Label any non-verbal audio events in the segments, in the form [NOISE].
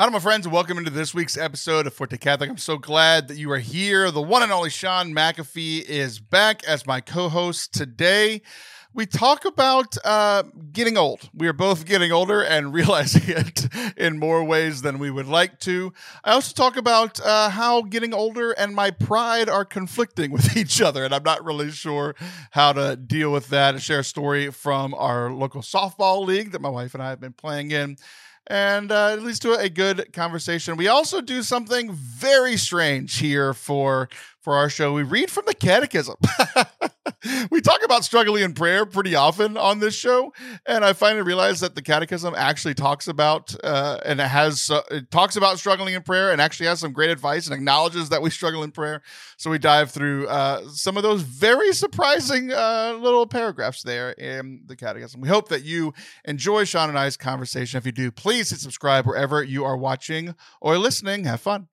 Hello, my friends, and welcome into this week's episode of Forte Catholic. I'm so glad that you are here. The one and only Shaun McAfee is back as my co host today. We talk about uh, getting old. We are both getting older and [LAUGHS] realizing it in more ways than we would like to. I also talk about uh, how getting older and my pride are conflicting [LAUGHS] with each other, and I'm not really sure how to deal with that. I share a story from our local softball league that my wife and I have been playing in and uh, it leads to a good conversation. We also do something very strange here for for our show. We read from the Catechism. [LAUGHS] we talk about struggling in prayer pretty often on this show, and I finally realized that the Catechism actually talks about uh, and it has uh, it talks about struggling in prayer and actually has some great advice and acknowledges that we struggle in prayer. So we dive through uh, some of those very surprising uh, little paragraphs there in the Catechism. We hope that you enjoy Shaun and I's conversation. If you do, please hit subscribe wherever you are watching or listening. Have fun.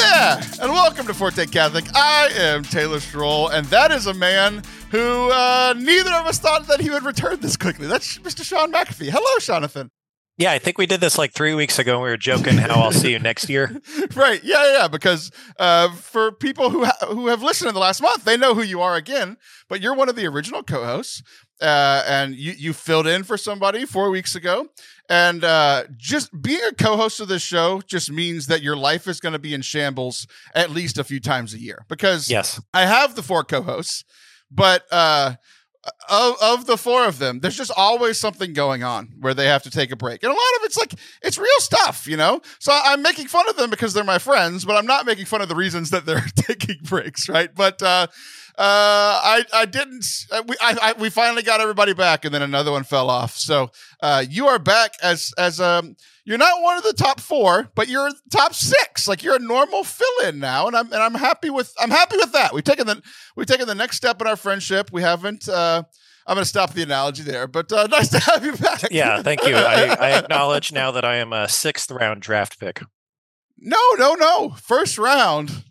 There, and welcome to Forte Catholic. I am Taylor Schroll, and that is a man who uh, neither of us thought that he would return this quickly. That's Mr. Shaun McAfee. Hello, Jonathan. Yeah, I think we did this like three weeks ago. and We were joking how I'll see you next year. [LAUGHS] right? Yeah, yeah. yeah, Because uh, for people who ha- who have listened in the last month, they know who you are again. But you're one of the original co-hosts, uh, and you you filled in for somebody four weeks ago. And uh, just being a co-host of this show just means that your life is going to be in shambles at least a few times a year. Because Yes. I have the four co-hosts, but uh, of of the four of them, there's just always something going on where they have to take a break, and a lot of it's like it's real stuff, you know. So I'm making fun of them because they're my friends, but I'm not making fun of the reasons that they're [LAUGHS] taking breaks, right? But uh, I I didn't. uh, We I, I we finally got everybody back, and then another one fell off. So uh, you are back as as um. You're not one of the top four, but you're top six. Like you're a normal fill-in now, and I'm and I'm happy with I'm happy with that. We've taken the we've taken the next step in our friendship. We haven't. Uh, I'm going to stop the analogy there, but uh, [LAUGHS] nice to have you back. Yeah, thank you. I, I acknowledge now that I am a sixth round draft pick. no, no, no. First round,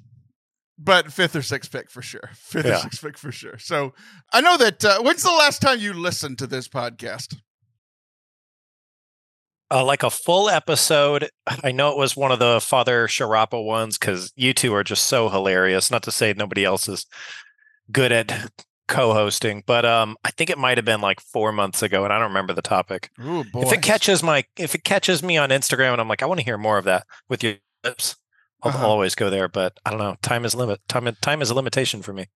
but fifth or sixth pick for sure. [LAUGHS] Fifth or sixth pick for sure. So I know that. Uh, when's the last time you listened to this podcast? Uh, like a full episode. I know it was one of the Father Sharapa ones because you two are just so hilarious. Not to say nobody else is good at co-hosting, but um, I think it might have been like four months ago, and I don't remember the topic. Ooh, boy. If it catches my, if it catches me on Instagram, and I'm like, I want to hear more of that with your lips, I'll, Uh-huh. Always go there. But I don't know. Time is limit. Time time is a limitation for me.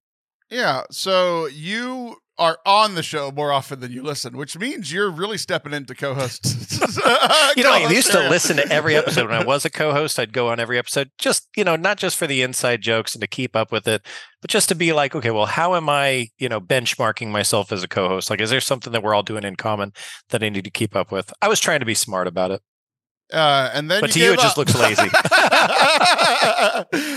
Yeah. So you are on the show more often than you listen, which means you're really stepping into co-host. [LAUGHS] [LAUGHS] you know, I used to listen to every episode when I was a [LAUGHS] co-host. I'd go on every episode, just you know, not just for the inside jokes and to keep up with it, but just to be like, okay, well, how am I, you know, benchmarking myself as a co-host? Like, is there something that we're all doing in common that I need to keep up with? I was trying to be smart about it. Uh, and then But you to you, it just looks lazy. [LAUGHS]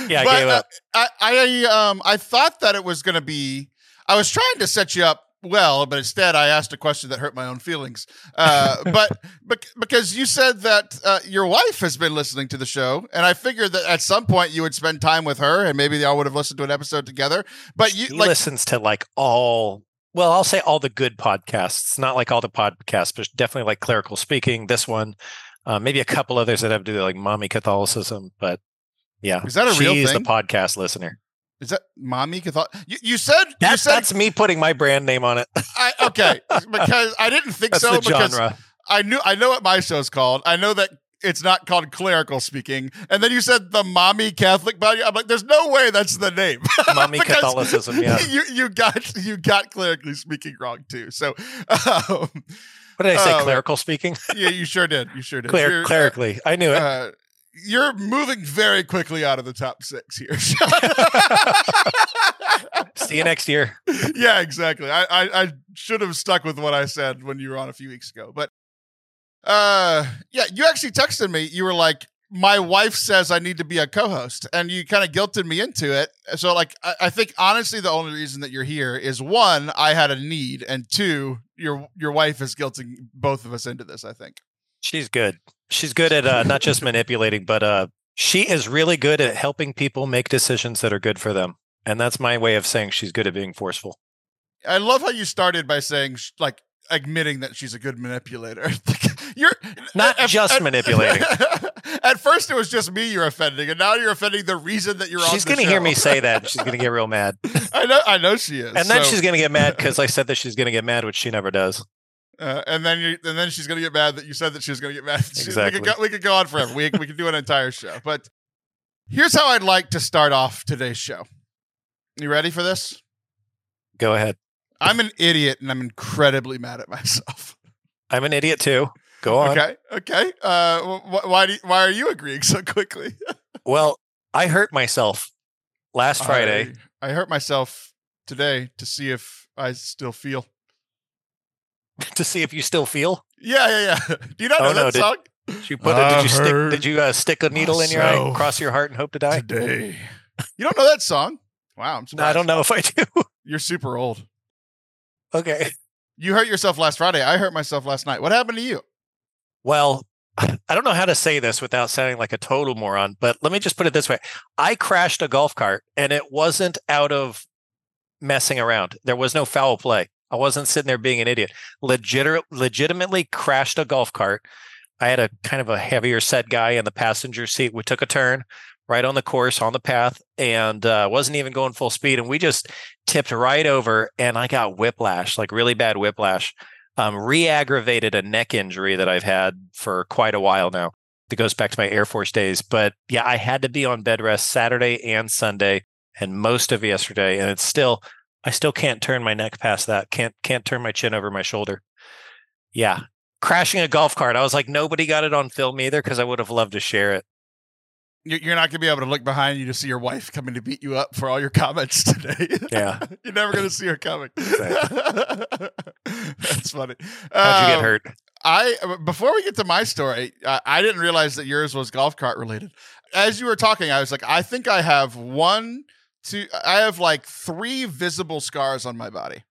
Yeah, I But, gave uh, up. I, I um I thought that it was going to be. I was trying to set you up well, but instead I asked a question that hurt my own feelings. Uh, [LAUGHS] but bec- because you said that uh, your wife has been listening to the show, and I figured that at some point you would spend time with her, and maybe y'all would have listened to an episode together. But you like listens to like all. Well, I'll say all the good podcasts, not like all the podcasts, but definitely like clerical speaking. This one, uh, maybe a couple others that have to do like mommy Catholicism, but yeah, Is that a real she's thing? the podcast listener. is that mommy Catholic? You, you said you That's said that's me putting my brand name on it. [LAUGHS] I, okay because I didn't think That's so because genre. I knew I know what my show's called. I know that it's not called clerical speaking. And then you said the mommy Catholic body. I'm like, there's no way that's the name. [LAUGHS] Mommy Catholicism. Yeah. [LAUGHS] you you got you got clerically speaking wrong too. So um, What did I say? Oh, clerical speaking. [LAUGHS] yeah, you sure did. You sure did. Cler- You're, clerically. I knew it. uh, you're moving very quickly out of the top six here. [LAUGHS] See you next year. yeah, exactly. I, I I should have stuck with what I said when you were on a few weeks ago. But uh yeah, you actually texted me. You were like, my wife says I need to be a co-host, and you kind of guilted me into it. So like I, I think honestly the only reason that you're here is one, I had a need, and two, your your wife is guilting both of us into this, I think. She's good. She's good at uh, not just manipulating, but uh, she is really good at helping people make decisions that are good for them. And that's my way of saying she's good at being forceful. I love how you started by saying like admitting that she's a good manipulator. [LAUGHS] you're Not just manipulating. [LAUGHS] At first, it was just me you're offending, and now you're offending the reason that you're on. She's going to hear me say that. She's going to get real mad. [LAUGHS] I know. I know she is. And then so- she's going to get mad because I said that she's going to get mad, which she never does. Uh, and then you, and then she's gonna get mad that you said that she was gonna get mad. [LAUGHS] Exactly. We could, go, we could go on forever. We we could do an entire show. But here's how I'd like to start off today's show. You ready for this? Go ahead. I'm an idiot and I'm incredibly mad at myself. I'm an idiot too. Go on. Okay. Okay. Uh, wh- wh- why do you, why are you agreeing so quickly? [LAUGHS] Well, I hurt myself last Friday. I, I hurt myself today to see if I still feel. [LAUGHS] to see if you still feel. Yeah, yeah, yeah. [LAUGHS] Do you not know Oh, that did- song? Did you put it? Did you stick? Did you uh, stick a needle in your eye, myself cross your heart, and hope to die? Today. You don't know that song? Wow, I'm No. I don't know if I do. You're super old. okay. You hurt yourself last Friday. I hurt myself last night. What happened to you? Well, I don't know how to say this without sounding like a total moron, but let me just put it this way. I crashed a golf cart and it wasn't out of messing around. There was no foul play. I wasn't sitting there being an idiot. Legit- legitimately crashed a golf cart. I had a kind of a heavier set guy in the passenger seat. We took a turn right on the course on the path and uh, wasn't even going full speed. And we just tipped right over and I got whiplash, like really bad whiplash um, re-aggravated a neck injury that I've had for quite a while now. That goes back to my Air Force days. But yeah, I had to be on bed rest Saturday and Sunday and most of yesterday. And it's still, I still can't turn my neck past that. Can't can't turn my chin over my shoulder. Yeah. Crashing a golf cart. I was like, nobody got it on film either because I would have loved to share it. You- You're not going to be able to look behind you to see your wife coming to beat you up for all your comments [LAUGHS] today. Yeah. [LAUGHS] You're never going to see her coming. [LAUGHS] That's funny. How'd you get Um, hurt? I before we get to my story, I, I didn't realize that yours was golf cart related. As you were talking, I was like, I think I have one, two, I have like three visible scars on my body,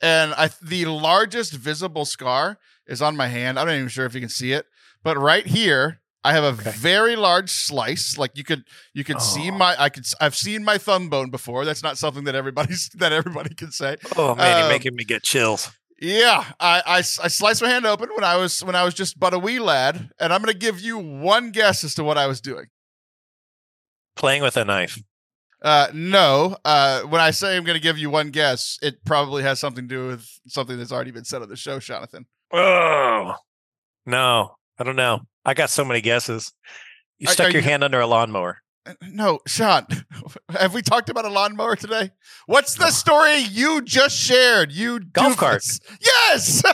and I the largest visible scar is on my hand. I'm not even sure if you can see it, but right here. I have a Okay. very large slice. Like you could, you could see Oh. my. I could. I've seen my thumb bone before. That's not something that everybody's [LAUGHS] that everybody can say. Oh man, you're um, making me get chills. Yeah, I I sliced my hand open when I was when I was just but a wee lad, and I'm gonna give you one guess as to what I was doing. Playing with a knife. Uh, no, uh, when I say I'm gonna give you one guess, it probably has something to do with something that's already been said on the show, Jonathan. Oh no, I don't know. I got so many guesses. You stuck are your you- hand under a lawnmower. Uh, No, Shaun, [LAUGHS] have we talked about a lawnmower today? What's the story you just shared? You Golf carts. Yes. [LAUGHS]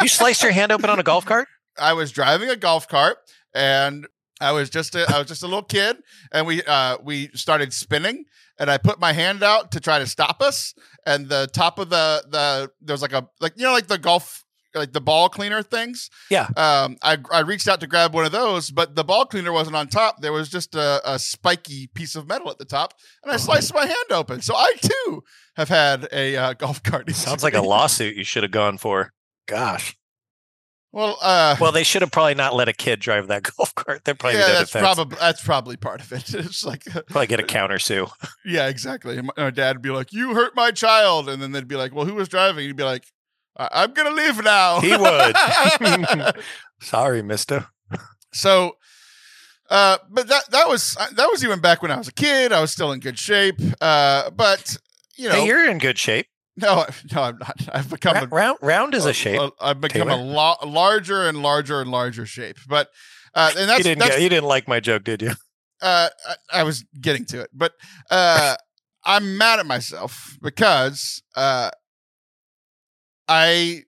You sliced your hand open on a golf cart? I was driving a golf cart and I was just a, I was just a little kid and we uh we started spinning and I put my hand out to try to stop us and the top of the the there was like a like you know like the golf like the ball cleaner things. Yeah. Um I I reached out to grab one of those but the ball cleaner wasn't on top. There was just a, a spiky piece of metal at the top and I Oh. sliced my hand open. So I too have had a uh, [LAUGHS] golf cart. Sounds like a lawsuit you should have gone for. Gosh. Well, uh Well, they should have probably not let a kid drive that [LAUGHS] golf cart. They're probably yeah, dead that's probably that's probably part of it. [LAUGHS] It's like probably get a counter sue. Yeah, exactly. And My my dad would be like, "You hurt my child," and then they'd be like, "Well, who was driving?" He'd be like, I- "I'm gonna leave now." He would. [LAUGHS] Sorry, mister. so, uh, but that that was uh, that was even back when I was a kid. I was still in good shape. Uh, but you know, Hey, you're in good shape. no, no, I'm not. [LAUGHS] I've become Ra- a round, round is a shape. a- I've become Taylor. a lo- larger and larger and larger shape. But uh, and that's, you didn't that's get, you didn't like my joke, did you? uh, I, I was getting to it, but uh, I'm mad at myself because uh, I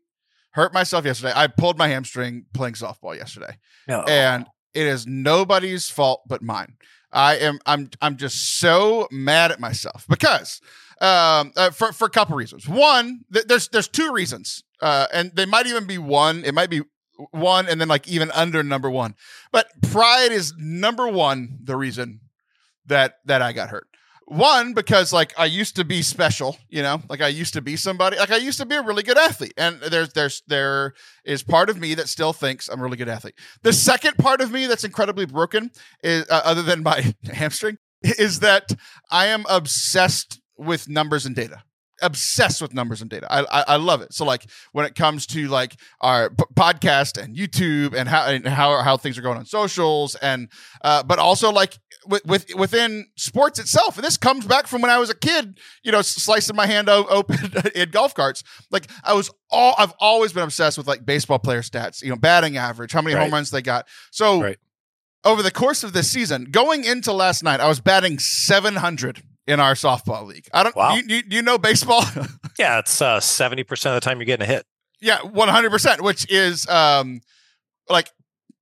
hurt myself yesterday. I pulled my hamstring playing softball yesterday, No. and it is nobody's fault but mine. I am I'm I'm just so mad at myself because um, uh, for for a couple reasons. One, th- there's there's two reasons, uh, and they might even be one. It might be one, and then like even under number one. But pride is number one. The reason that that I got hurt. One because like I used to be special, you know, like I used to be somebody, like I used to be a really good athlete, and there's there's there is part of me that still thinks I'm a really good athlete. The second part of me that's incredibly broken is uh, other than my [LAUGHS] hamstring is that I am obsessed with numbers and data. Obsessed with numbers and data. I, I, I love it. So like when it comes to like our p- podcast and YouTube and how and how how things are going on socials and uh, but also like with, with within sports itself. And this comes back from when I was a kid. You know, slicing my hand o- open [LAUGHS] in golf carts. Like I was all I've always been obsessed with like baseball player stats. You know, batting average, how many Right. home runs they got. So Right. over the course of this season, going into last night, I was batting 700 in our softball league. I don't. Wow. Do, you, do you know baseball? [LAUGHS] Yeah, it's uh, 70% of the time you're getting a hit. yeah, 100. percent Which is um like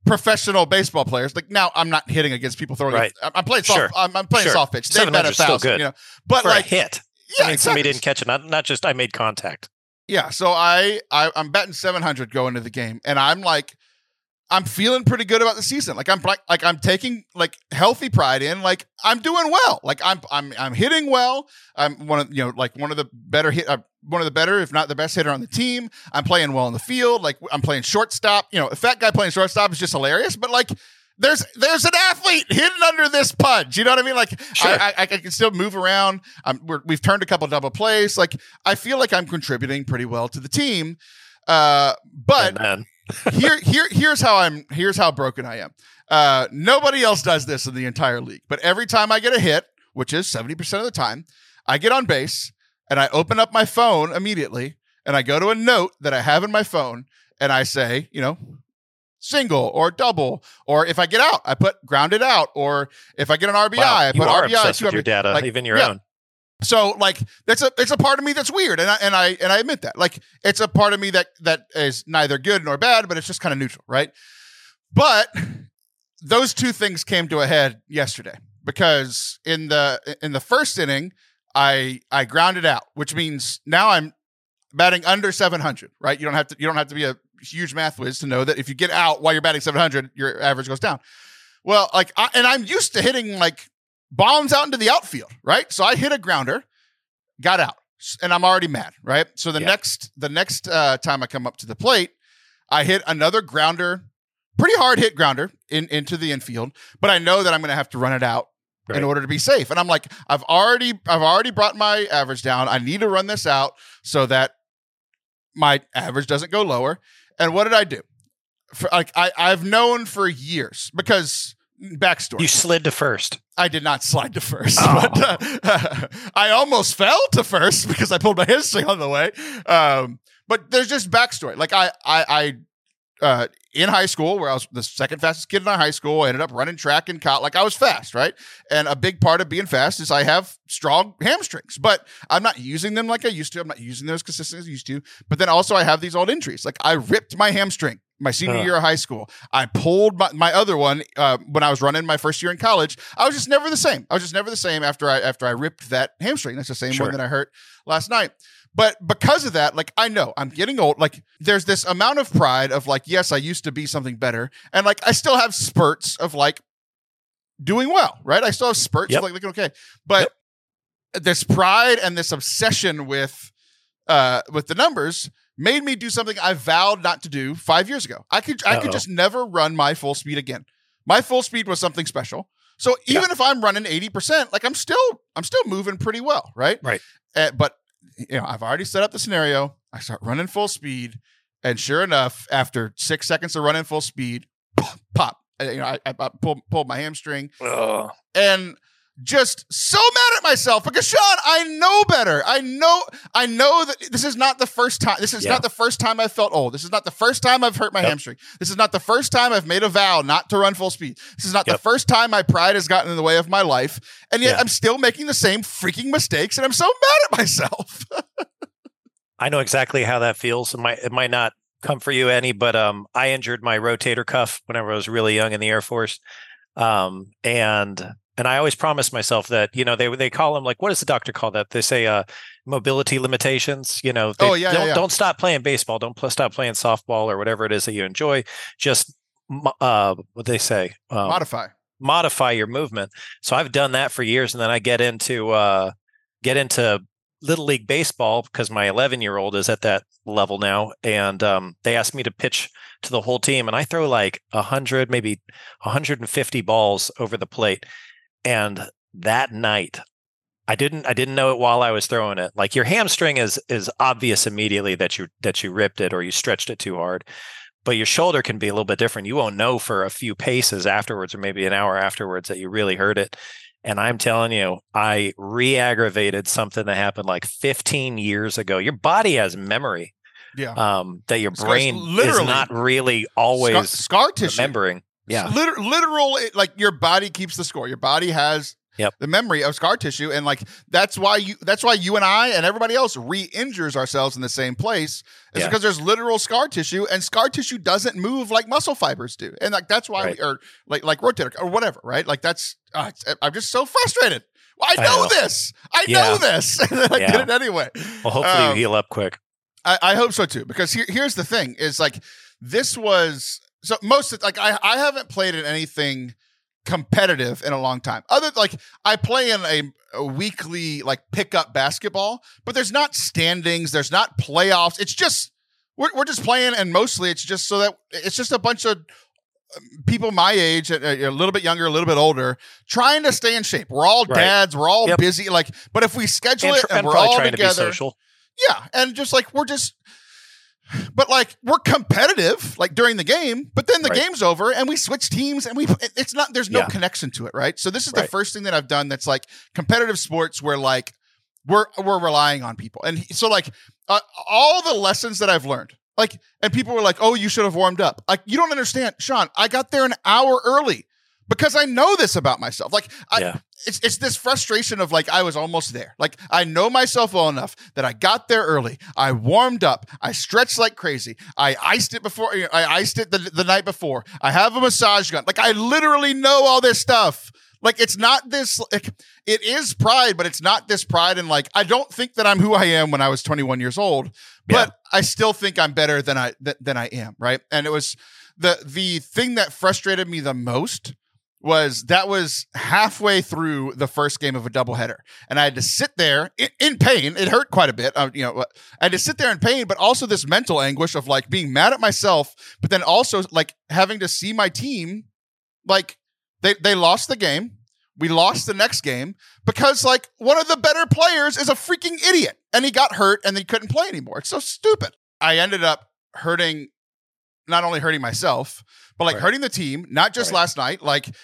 professional baseball players. Like now, I'm not hitting against people throwing. Right. I'm, I'm playing Sure. soft. I'm, I'm playing Sure. soft pitch. They bet a 700 's still thousand. good. You know, but For like a hit. yeah, I mean, somebody didn't catch it. Not, not just I made contact. Yeah, so I, I I'm betting 700 going into the game, and I'm like, I'm feeling pretty good about the season. Like I'm like, like I'm taking like healthy pride in like I'm doing well. Like I'm I'm I'm hitting well. I'm one of you know like one of the better hit. Uh, one of the better, if not the best hitter on the team. I'm playing well in the field. Like I'm playing shortstop. You know, a fat guy playing shortstop is just hilarious. But like, there's there's an athlete hidden under this pudge. You know what I mean? Like Sure. I, I, I can still move around. I'm, we're, we've turned a couple double plays. Like I feel like I'm contributing pretty well to the team. Uh, but here, here, here's how I'm. Here's how broken I am. Uh, nobody else does this in the entire league. But every time I get a hit, which is seventy percent of the time, I get on base and I open up my phone immediately and I go to a note that I have in my phone and I say, you know, single or double, or if I get out, I put grounded out, or if I get an RBI, wow, I you put are RBI. obsessed with your data, like, even your yeah. own. So like that's a it's a part of me that's weird, and I and I and I admit that. Like it's a part of me that that is neither good nor bad, but it's just kind of neutral, right? But those two things came to a head yesterday because in the in the first inning, I I grounded out, which means now I'm batting under 700, right? You don't have to you don't have to be a huge math whiz to know that if you get out while you're batting 700, your average goes down. Well, like I, and I'm used to hitting like bombs out into the outfield, right? So I hit a grounder, got out, and I'm already mad, right? So the Yeah. next the next uh, time I come up to the plate, I hit another grounder, pretty hard hit grounder in into the infield, but I know that I'm going to have to run it out Right. in order to be safe. And I'm like, I've already I've already brought my average down. I need to run this out so that my average doesn't go lower. And what did I do? For, like I I've known for years because backstory. You slid to first. I did not slide to first. Oh. But, uh, [LAUGHS] I almost fell to first [LAUGHS] because I pulled my hamstring on the way. Um, but there's just backstory. Like I, I, I, uh, in high school, where I was the second fastest kid in our high school, I ended up running track and cot. Like I was fast, right? And a big part of being fast is I have strong hamstrings, but I'm not using them like I used to. I'm not using them as consistently as I used to. But then also I have these old injuries. Like I ripped my hamstring my senior year of high school. I pulled my, my other one uh, when I was running my first year in college. I was just never the same. I was just never the same after I after I ripped that hamstring. That's the same Sure. one that I hurt last night. But because of that, like I know I'm getting old. Like there's this amount of pride of like, yes, I used to be something better, and like I still have spurts of like doing well, right? I still have spurts Yep. of like looking okay, but this pride and this obsession with uh with the numbers made me do something I vowed not to do five years ago. I could I could Uh-oh. just never run my full speed again. My full speed was something special. So even if I'm running 80%, like I'm still I'm still moving pretty well, right? Right. Uh, but you know, I've already set up the scenario. I start running full speed, and sure enough, after six seconds of running full speed, pop. Uh, You know, I, I, I pulled, pulled my hamstring, Ugh. and just so mad at myself because Shaun, I know better. I know, I know that this is not the first time. This is Yeah. not the first time I felt old. This is not the first time I've hurt my Yep. hamstring. This is not the first time I've made a vow not to run full speed. This is not the first time my pride has gotten in the way of my life. And yet Yeah. I'm still making the same freaking mistakes and I'm so mad at myself. [LAUGHS] I know exactly how that feels. It might it might not come for you any, but um, I injured my rotator cuff whenever I was really young in the Air Force, um, and and I always promise myself that you know they they call them like what does the doctor call that? They say uh, mobility limitations. You know, Oh, yeah, yeah, don't yeah. don't stop playing baseball, don't pl- stop playing softball or whatever it is that you enjoy. Just uh, what they say, um, Modify. modify your movement. So I've done that for years, and then I get into uh, get into little league baseball because my 11 year old is at that level now, and um, they asked me to pitch to the whole team, and I throw like hundred, maybe 150 balls over the plate, and that night. I didn't I didn't know it while I was throwing it. Like your hamstring is is obvious immediately that you that you ripped it or you stretched it too hard. But your shoulder can be a little bit different. You won't know for a few paces afterwards or maybe an hour afterwards that you really hurt it. And I'm telling you, I re-aggravated something that happened like 15 years ago. Your body has memory. Yeah. Um, that your Scars- brain literally. is not really always scar, scar tissue. remembering. Yeah. Liter- literal, like your body keeps the score. Your body has Yep. the memory of scar tissue, and like that's why you that's why you and I and everybody else re-injures ourselves in the same place. Is Yeah. because there's literal scar tissue, and scar tissue doesn't move like muscle fibers do, and like that's why Right. we are like like rotator or whatever, right? Like that's uh, it's- I'm just so frustrated. I I know, know. this. I Yeah. know this. [LAUGHS] and then I Yeah. did it anyway. Well, hopefully Um, you heal up quick. I, I hope so too, because here, here's the thing: is like this was so most of, like I I haven't played in anything competitive in a long time. Other like I play in a, a weekly like pickup basketball, but there's not standings, there's not playoffs. It's just we're we're just playing, and mostly it's just so that it's just a bunch of um, people my age, a, a little bit younger, a little bit older, trying to stay in shape. We're all Right. dads, we're all Yep. busy. Like, but if we schedule And, it and, and we're all trying to together, social. yeah, and just like we're just, but like we're competitive like during the game, but then the Right. game's over and we switch teams and we it's not there's no Yeah. connection to it, right? So this is the first thing that I've done that's like competitive sports where like we're we're relying on people, and so like uh, all the lessons that I've learned. Like, and people were like, "Oh, you should have warmed up." Like, you don't understand, Shaun. I got there an hour early because I know this about myself. Like, I, Yeah. It's it's this frustration of like I was almost there. Like I know myself well enough that I got there early. I warmed up. I stretched like crazy. I iced it before. I iced it the, the night before. I have a massage gun. Like I literally know all this stuff. Like it's not this. Like, it is pride, but it's not this pride. And like I don't think that I'm who I am when I was 21 years old. But I still think I'm better than I th- than I am. Right. And it was the the thing that frustrated me the most was that was halfway through the first game of a doubleheader, and I had to sit there in, in pain. It hurt quite a bit, uh, you know. I had to sit there in pain, but also this mental anguish of like being mad at myself, but then also like having to see my team, like they they lost the game. We lost the next game because like one of the better players is a freaking idiot, and he got hurt and he couldn't play anymore. It's so stupid. I ended up hurting, not only hurting myself, but like Right. hurting the team. Not just Right. last night. Like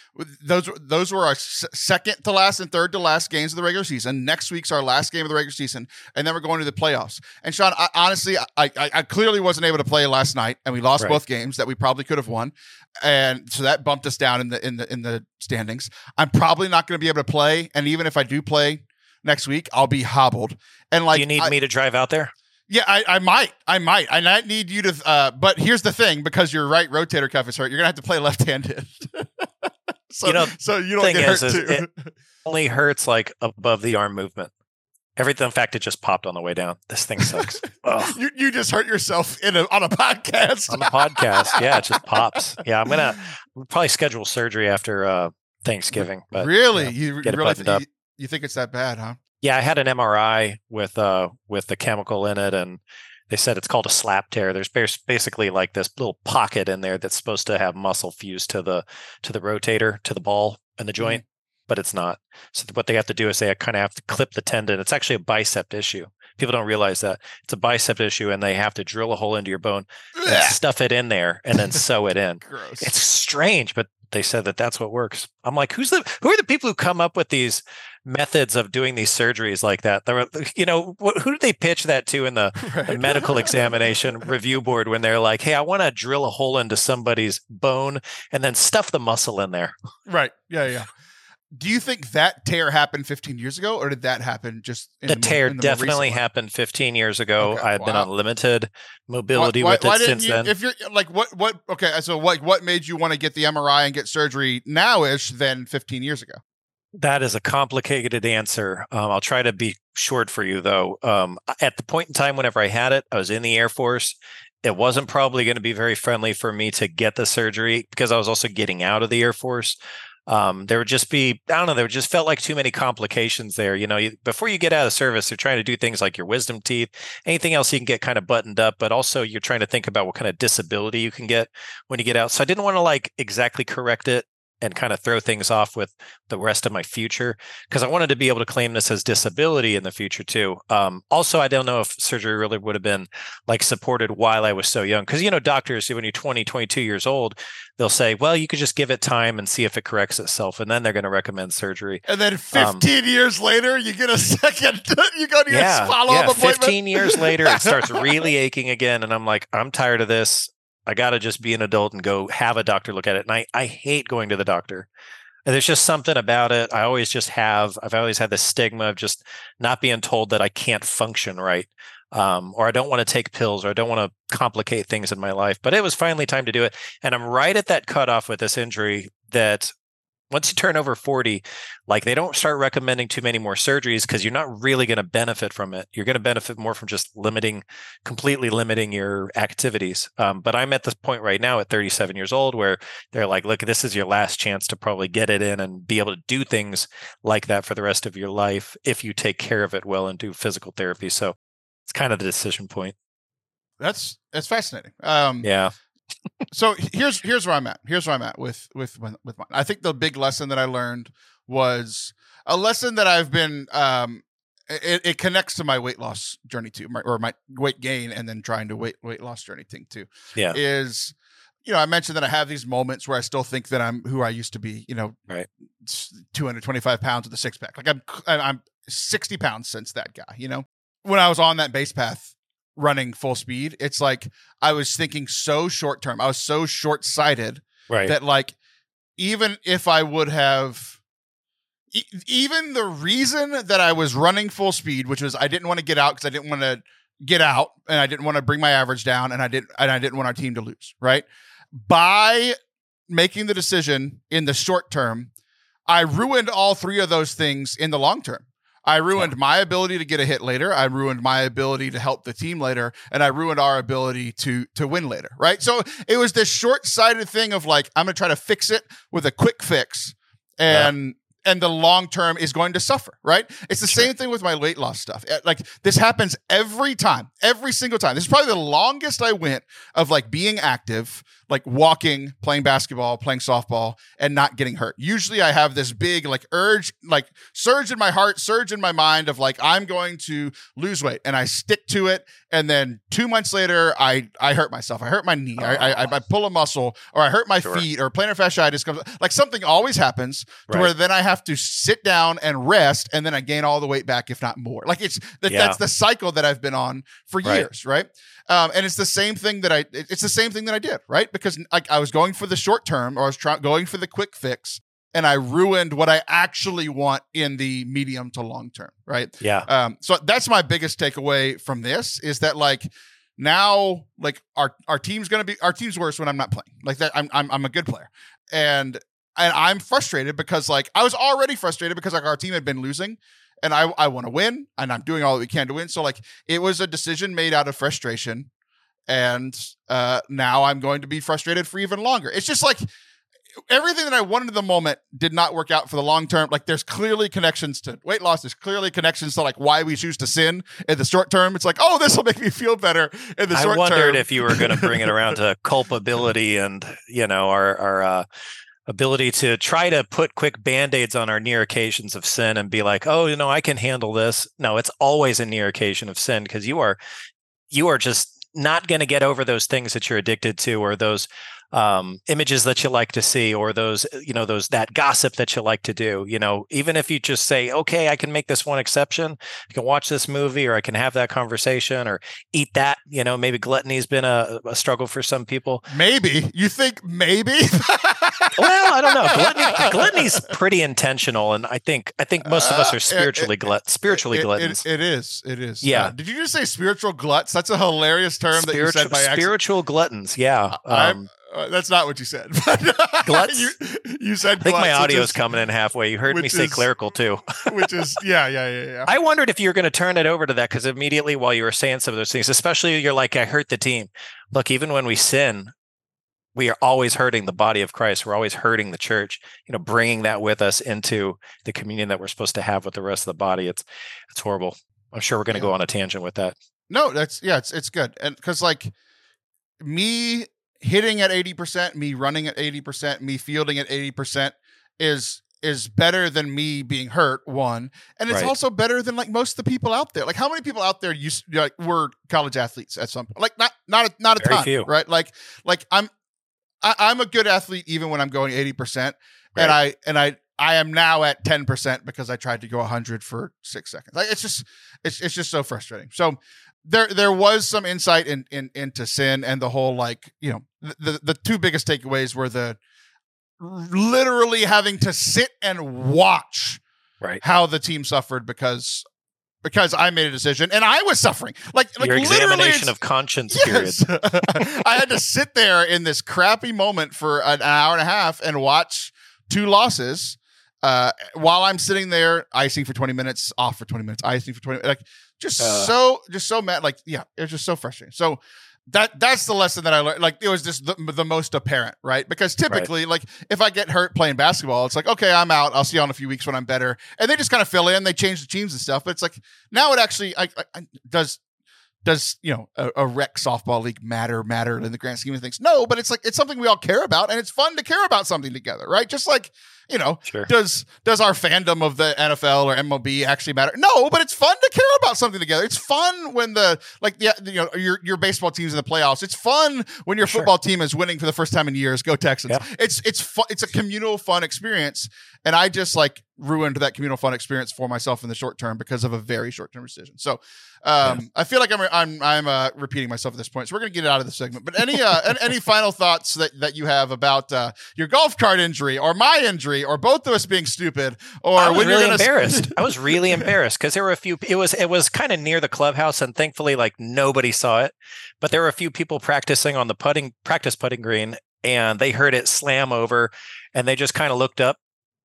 those those were our s- second to last and third to last games of the regular season. Next week's our last game of the regular season, and then we're going to the playoffs. And Shaun, I, honestly, I, I I clearly wasn't able to play last night, and we lost Right. both games that we probably could have won, and so that bumped us down in the in the in the standings. I'm probably not going to be able to play, and even if I do play next week, I'll be hobbled. And like, Do you need I- me to drive out there? Yeah, I, I might. I might. I might need you to. Uh, but here's the thing: because your right rotator cuff is hurt, you're gonna have to play [LAUGHS] left-handed. [LAUGHS] so, You know, so you don't get is, hurt is too. Only hurts like above the arm movement. Everything. In fact, it just popped on the way down. This thing sucks. [LAUGHS] You you just hurt yourself in a, on a podcast. on a podcast. Yeah, it just pops. Yeah, I'm gonna I'm probably schedule surgery after uh, Thanksgiving. But really, you get it really buttoned up. you, you think it's that bad, huh? Yeah, I had an MRI with uh with the chemical in it, and they said it's called a slap tear. There's basically like this little pocket in there that's supposed to have muscle fused to the to the rotator to the ball and the joint, but it's not. So what they have to do is they kind of have to clip the tendon. It's actually a bicep issue. People don't realize that it's a bicep issue, and they have to drill a hole into your bone stuff it in there, and then sew it in. [LAUGHS] gross. It's strange, but they said that that's what works. I'm like, who's the who are the people who come up with these methods of doing these surgeries like that? There were, you know, wh- who did they pitch that to in the, [LAUGHS] the medical examination [LAUGHS] review board when they're like, hey, I want to drill a hole into somebody's bone and then stuff the muscle in there. right. Yeah, yeah. Do you think that tear happened 15 years ago, or did that happen just in The more- tear the definitely happened 15 years ago. Okay, I've been wow. on limited mobility why, with why it didn't since you, then. If you're like, what, what? Okay, so like, what made you want to get the MRI and get surgery now-ish than 15 years ago? That is a complicated answer. Um, I'll try to be short for you, though. Um, at the point in time, whenever I had it, I was in the Air Force. It wasn't probably going to be very friendly for me to get the surgery because I was also getting out of the Air Force. Um, there would just be, I don't know, there just felt like too many complications there. You know, you, before you get out of service, they're trying to do things like your wisdom teeth, anything else you can get kind of buttoned up, but also you're trying to think about what kind of disability you can get when you get out. So I didn't want to like exactly correct it and kind of throw things off with the rest of my future because I wanted to be able to claim this as disability in the future too. Um, also, I don't know if surgery really would have been like supported while I was so young because you know doctors when you're 20, 22 years old, they'll say, well, you could just give it time and see if it corrects itself, and then they're going to recommend surgery. And then 15 um, years later, you get a [LAUGHS] second, [LAUGHS] you go to yeah, your follow up yeah, appointment. 15 years later, it starts [LAUGHS] really aching again, and I'm like, I'm tired of this. I got to just be an adult and go have a doctor look at it. And I, I hate going to the doctor. And there's just something about it. I always just have, I've always had the stigma of just not being told that I can't function right. Um, or I don't want to take pills, or I don't want to complicate things in my life. But it was finally time to do it. And I'm right at that cutoff with this injury that once you turn over 40 like they don't start recommending too many more surgeries because you're not really going to benefit from it. You're going to benefit more from just limiting completely limiting your activities um, but i'm at this point right now at 37 years old where they're like look this is your last chance to probably get it in and be able to do things like that for the rest of your life if you take care of it well and do physical therapy. So it's kind of the decision point. That's that's fascinating. Um, yeah so here's here's where I'm at. Here's where I'm at with with with mine. I think the big lesson that I learned was a lesson that I've been um it, it connects to my weight loss journey too, my, or my weight gain and then trying to weight weight loss journey thing too. Yeah. Is you know, I mentioned that I have these moments where I still think that I'm who I used to be, you know, right. 225 pounds with a six pack. Like I'm I'm 60 pounds since that guy, you know. When I was on that base path, running full speed. It's like I was thinking so short term. I was so short sighted right. that like even if I would have e- even the reason that I was running full speed, which was I didn't want to get out because I didn't want to get out and I didn't want to bring my average down and I didn't and I didn't want our team to lose, right? By making the decision in the short term, I ruined all three of those things in the long term. I ruined my ability to get a hit later. I ruined my ability to help the team later, and I ruined our ability to to win later. Right. So it was this short sighted thing of like I'm gonna try to fix it with a quick fix, and and the long term is going to suffer, right? It's the sure. same thing with my weight loss stuff. Eh, like this happens every time, every single time. This is probably the longest I went of like being active, like walking, playing basketball, playing softball, and not getting hurt. Usually I have this big like urge, like surge in my heart, surge in my mind of like, I'm going to lose weight. And I stick to it. And then two months later, I I hurt myself. I hurt my knee. Oh. I, I, I pull a muscle or I hurt my sure. feet or plantar fasciitis comes like something always happens to right. where then I have to sit down and rest and then I gain all the weight back, if not more. Like it's that, yeah. that's the cycle that I've been on for right. years, right? Um, and it's the same thing that I it's the same thing that I did, right? Because I, I was going for the short term or I was trying going for the quick fix and I ruined what I actually want in the medium to long term, right? Yeah. Um, so that's my biggest takeaway from this is that like now like our our team's gonna be our team's worse when I'm not playing. Like that, I'm I'm I'm a good player, and and I'm frustrated because like I was already frustrated because like our team had been losing, and I I want to win, and I'm doing all that we can to win. So like it was a decision made out of frustration, and uh, now I'm going to be frustrated for even longer. It's just like everything that I wanted in the moment did not work out for the long term. Like there's clearly connections to weight loss. There's clearly connections to like why we choose to sin in the short term. It's like, oh, this will make me feel better in the short term. I wondered if you were going to bring it around to [LAUGHS] culpability and you know our our uh, ability to try to put quick band-aids on our near occasions of sin and be like, oh, you know, I can handle this. No, it's always a near occasion of sin because you are you are just not going to get over those things that you're addicted to or those um, images that you like to see or those you know those that gossip that you like to do you know even if you just say okay i can make this one exception. I can watch this movie or i can have that conversation or eat that you know maybe gluttony's been a, a struggle for some people. Maybe. You think maybe? Well i don't know. [LAUGHS] Gluttony, gluttony's pretty intentional and i think i think most of us are uh, spiritually uh, glut spiritually it, gluttons. it, it is it is. Yeah. Uh, did you just say spiritual gluts? That's a hilarious term spiritual, that you said by accident. spiritual gluttons yeah um, uh, that's not what you said. [LAUGHS] Gluts. you, you said. I think my audio is coming in halfway. You heard me say is, clerical too. [LAUGHS] which is yeah, yeah, yeah, yeah. I wondered if you were going to turn it over to that because immediately while you were saying some of those things, especially you're like, I hurt the team. Look, even when we sin, we are always hurting the body of Christ. We're always hurting the church. You know, bringing that with us into the communion that we're supposed to have with the rest of the body. It's it's horrible. I'm sure we're going to yeah. go on a tangent with that. No, that's yeah, it's it's good, and because like me hitting at 80%, me running at 80%, me fielding at 80% is is better than me being hurt one. And it's Right. also better than like most of the people out there. Like how many people out there used like were college athletes at some point like not not a, not a Very ton few. right? Like like i'm I, i'm a good athlete even when i'm going 80% and i and i i am now at 10% because i tried to go 100 for six seconds. Like it's just it's, it's just so frustrating. So there there was some insight in, in into sin and the whole like you know the, the two biggest takeaways were the literally having to sit and watch Right. how the team suffered because because I made a decision and I was suffering like like Your examination of conscience period. [LAUGHS] I had to sit there in this crappy moment for an hour and a half and watch two losses uh, while I'm sitting there icing for 20 minutes, off for 20 minutes, icing for 20 like just Uh. so just so mad like yeah, it was just so frustrating. So that that's the lesson that I learned. Like it was just the, the most apparent, right? Because typically, like if I get hurt playing basketball, it's like okay, I'm out. I'll see you in a few weeks when I'm better, and they just kind of fill in. They change the teams and stuff, but it's like now it actually I, I, I- does does you know a, a rec softball league matter matter in the grand scheme of things? No, but it's like it's something we all care about, and it's fun to care about something together, right? Just like you know, Sure. does does our fandom of the NFL or MLB actually matter? No, but it's fun to care about something together. It's fun when the like the you know your your baseball team's in the playoffs. It's fun when your Sure. football team is winning for the first time in years. Go Texans! Yeah. It's it's fun. It's a communal fun experience, and I just like ruined that communal fun experience for myself in the short term because of a very short term decision. So um, I feel like I'm I'm I'm uh, repeating myself at this point. So we're gonna get out of the segment. But any uh, any final thoughts that that you have about uh, your golf cart injury or my injury or both of us being stupid or I was when really you're embarrassed. [LAUGHS] I was really embarrassed because there were a few. It was it was kind of near the clubhouse, and thankfully, like nobody saw it. But there were a few people practicing on the putting practice putting green, and they heard it slam over, and they just kind of looked up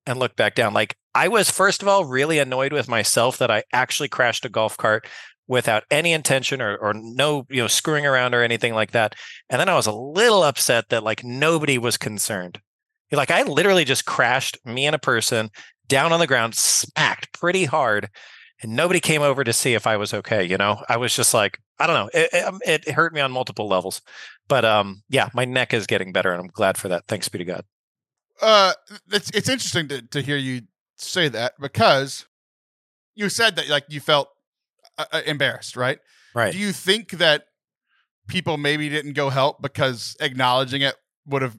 and looked back down. Like I was first of all really annoyed with myself that I actually crashed a golf cart without any intention or or no you know screwing around or anything like that. And then I was a little upset that like nobody was concerned. Like I literally just crashed me and a person down on the ground, smacked pretty hard, and nobody came over to see if I was okay. You know, I was just like, I don't know, it, it, um, it hurt me on multiple levels, but um, yeah, my neck is getting better, and I'm glad for that. Thanks be to God. uh, it's it's interesting to to hear you say that because you said that like you felt uh, uh, embarrassed, right? Right. Do you think that people maybe didn't go help because acknowledging it would have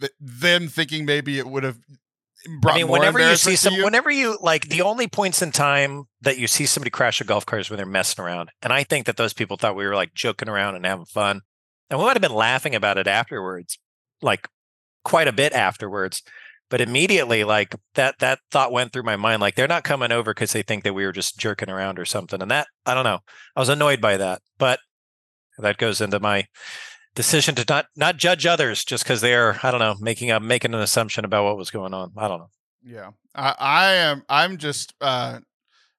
th- them thinking maybe it would have brought I mean, more whenever you see some, you? whenever you like the only points in time that you see somebody crash a golf cart is when they're messing around, and I think that those people thought we were like joking around and having fun, and we might have been laughing about it afterwards, like quite a bit afterwards. But immediately, like that, that thought went through my mind. Like they're not coming over because they think that we were just jerking around or something. And that, I don't know. I was annoyed by that, but that goes into my decision to not not judge others just because they are, I don't know, making a making an assumption about what was going on. I don't know. Yeah, I, I am. I'm just uh,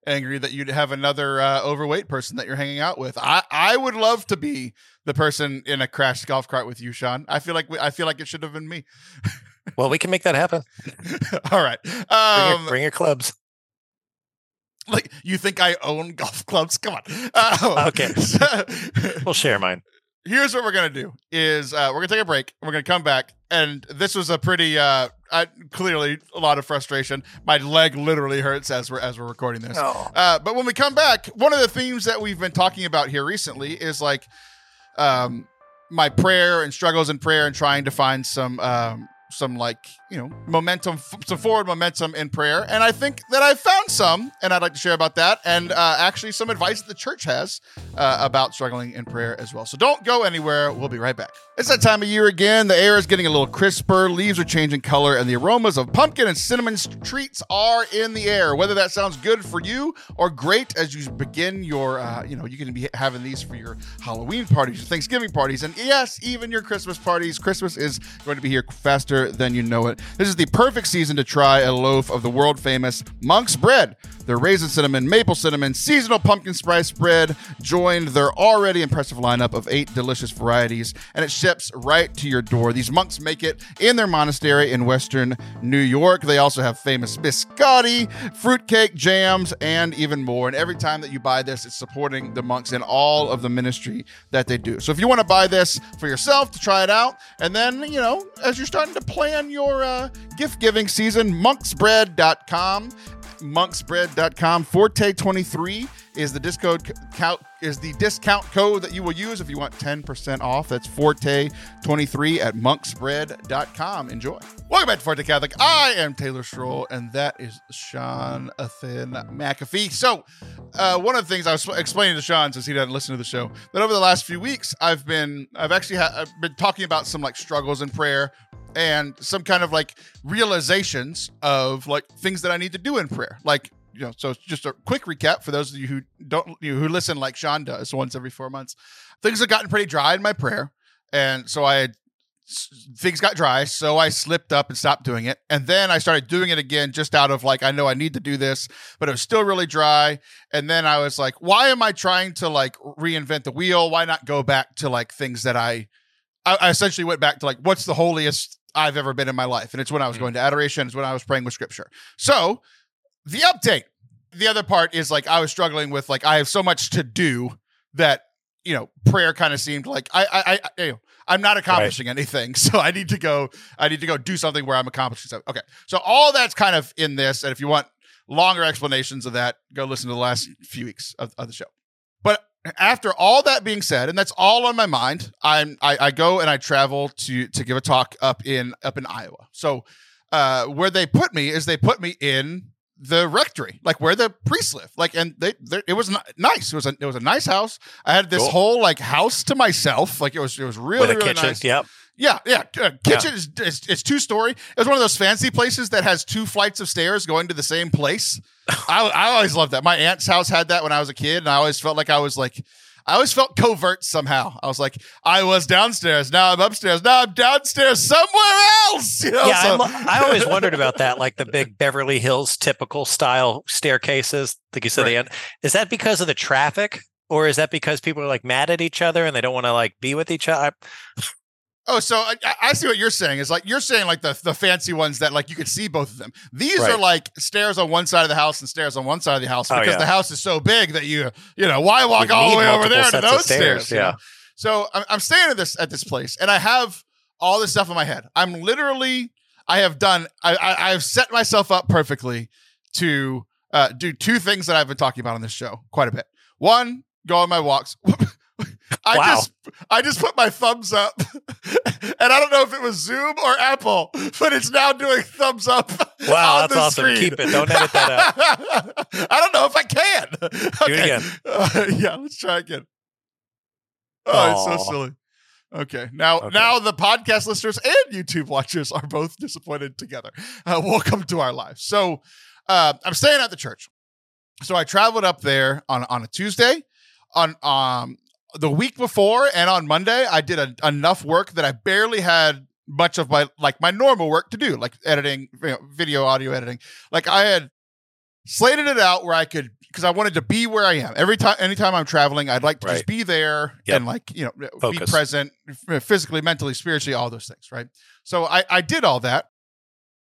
angry that you'd have another uh, overweight person that you're hanging out with. I I would love to be the person in a crashed golf cart with you, Shaun. I feel like we, I feel like it should have been me. [LAUGHS] Well, we can make that happen. All right. Bring, Um, your, bring your clubs. like you think I own golf clubs? Come on. Uh, [LAUGHS] Okay. [LAUGHS] We'll share mine. Here's what we're gonna do: is uh, we're gonna take a break. We're gonna come back, and this was a pretty uh, I, clearly a lot of frustration. My leg literally hurts as we're as we're recording this. Oh. Uh, but when we come back, one of the themes that we've been talking about here recently is like um, my prayer and struggles in prayer and trying to find some um, some like you know momentum, some forward momentum in prayer. And I think that I found some, and I'd like to share about that, and uh, actually some advice that the church has uh, about struggling in prayer as well. So don't go anywhere. We'll be right back. It's that time of year again. The air is getting a little crisper, leaves are changing color, and the aromas of pumpkin and cinnamon treats are in the air. Whether that sounds good for you or great as you begin your, uh, you know, you can be having these for your Halloween parties, your Thanksgiving parties, and yes, even your Christmas parties. Christmas is going to be here faster than you know it. This is the perfect season to try a loaf of the world famous Monk's bread. Their raisin cinnamon, maple cinnamon, seasonal pumpkin spice bread joined their already impressive lineup of eight delicious varieties, and it ships right to your door. These monks make it in their monastery in western New York. They also have famous biscotti, fruitcake, jams, and even more. And every time that you buy this, it's supporting the monks in all of the ministry that they do. So if you want to buy this for yourself to try it out, and then, you know, as you're starting to plan your uh, uh, gift giving season, monksbread.com monksbread.com. Forte23 is the discount count is the discount code that you will use if you want 10% off. That's Forte23 at monksbread.com. Enjoy. Welcome back to Forte Catholic. I am Taylor Schroll, and that is Shaun Athin McAfee. So, uh, one of the things I was explaining to Shaun since he doesn't listen to the show, that over the last few weeks, I've been I've actually ha- I've been talking about some like struggles in prayer and some kind of like realizations of like things that I need to do in prayer. Like, you know, so just a quick recap for those of you who don't you know, who listen like Shaun does once every four months. Things have gotten pretty dry in my prayer. And so I had things got dry, so I slipped up and stopped doing it. And then I started doing it again just out of like I know I need to do this, but it was still really dry. And then I was like, why am I trying to like reinvent the wheel? Why not go back to like things that I I, essentially went back to like what's the holiest I've ever been in my life. And it's when I was mm. going to adoration, it's when I was praying with scripture. So the update. The other part is like I was struggling with like I have so much to do that you know prayer kind of seemed like I I, I you know I'm not accomplishing right. anything, [LAUGHS] so I need to go I need to go do something where I'm accomplishing something. Okay, so all that's kind of in this, and if you want longer explanations of that, go listen to the last few weeks of, of the show. But after all that being said, and that's all on my mind, I'm I, I, go and I travel to to give a talk up in up in Iowa. So uh, where they put me is they put me in the rectory, like where the priests live. Like, and they, it was nice. It was a it was a nice house. I had this cool. whole like house to myself. Like it was it was really really kitchen, nice. Yep. Yeah, yeah. Uh, kitchen yeah. Is, is it's two story. It's one of those fancy places that has two flights of stairs going to the same place. [LAUGHS] I I always loved that. My aunt's house had that when I was a kid, and I always felt like I was like. I always felt covert somehow. I was like, I was downstairs, now I'm upstairs, now I'm downstairs somewhere else. You know? Yeah, so- I always wondered about that, like the big Beverly Hills typical style staircases. Like you said, right. end. Is that because of the traffic, or is that because people are like mad at each other and they don't want to like be with each other? Oh, so I, I, see what you're saying. Is like you're saying like the the fancy ones that like you could see both of them. These right. are like stairs on one side of the house and stairs on one side of the house oh, because oh, yeah. the house is so big that you you know why walk you all the way over there to those stairs? stairs yeah. Know? So I'm, I'm staying at this at this place and I have all this stuff in my head. I'm literally I have done I I, I have set myself up perfectly to uh, do two things that I've been talking about on this show quite a bit. One, go on my walks. [LAUGHS] I wow. just I just put my thumbs up, [LAUGHS] [LAUGHS] and I don't know if it was Zoom or Apple, but it's now doing thumbs up. Wow, that's awesome! Screen. Keep it. Don't edit that out. [LAUGHS] I don't know if I can. Okay. [LAUGHS] Do it again. Uh, yeah, let's try again. Oh, Aww. it's so silly. Okay, now okay. now the podcast listeners and YouTube watchers are both disappointed together. Uh, welcome to our lives. So uh, I'm staying at the church. So I traveled up there on on a Tuesday on um the week before and on Monday, I did a, enough work that I barely had much of my like my normal work to do, like editing, you know, video, audio editing. Like I had slated it out where I could because I wanted to be where I am every time. Anytime I'm traveling, I'd like to right. just be there yep. and like you know Focus. be present, physically, mentally, spiritually, all those things. Right. So I I did all that.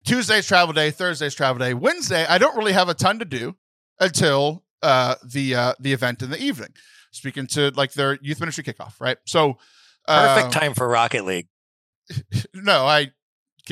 Tuesday's travel day, Thursday's travel day, Wednesday. I don't really have a ton to do until uh, the uh, the event in the evening speaking to like their youth ministry kickoff, right? So perfect uh, time for Rocket League. [LAUGHS] No, I,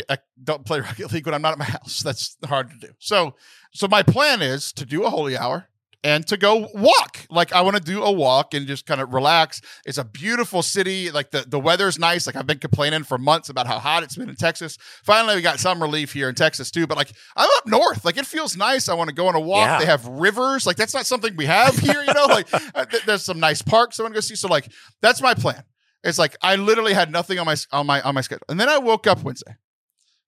I don't play Rocket League when I'm not at my house. That's hard to do. So, so my plan is to do a holy hour and to go walk. Like I want to do a walk and just kind of relax. It's a beautiful city. Like the, the weather's nice. Like I've been complaining for months about how hot it's been in Texas. Finally, we got some relief here in Texas too. But like I'm up north. Like it feels nice. I want to go on a walk. Yeah. They have rivers. Like that's not something we have here. You know, like [LAUGHS] uh, th- there's some nice parks I want to go see. So like that's my plan. It's like I literally had nothing on my on my on my schedule. And then I woke up Wednesday.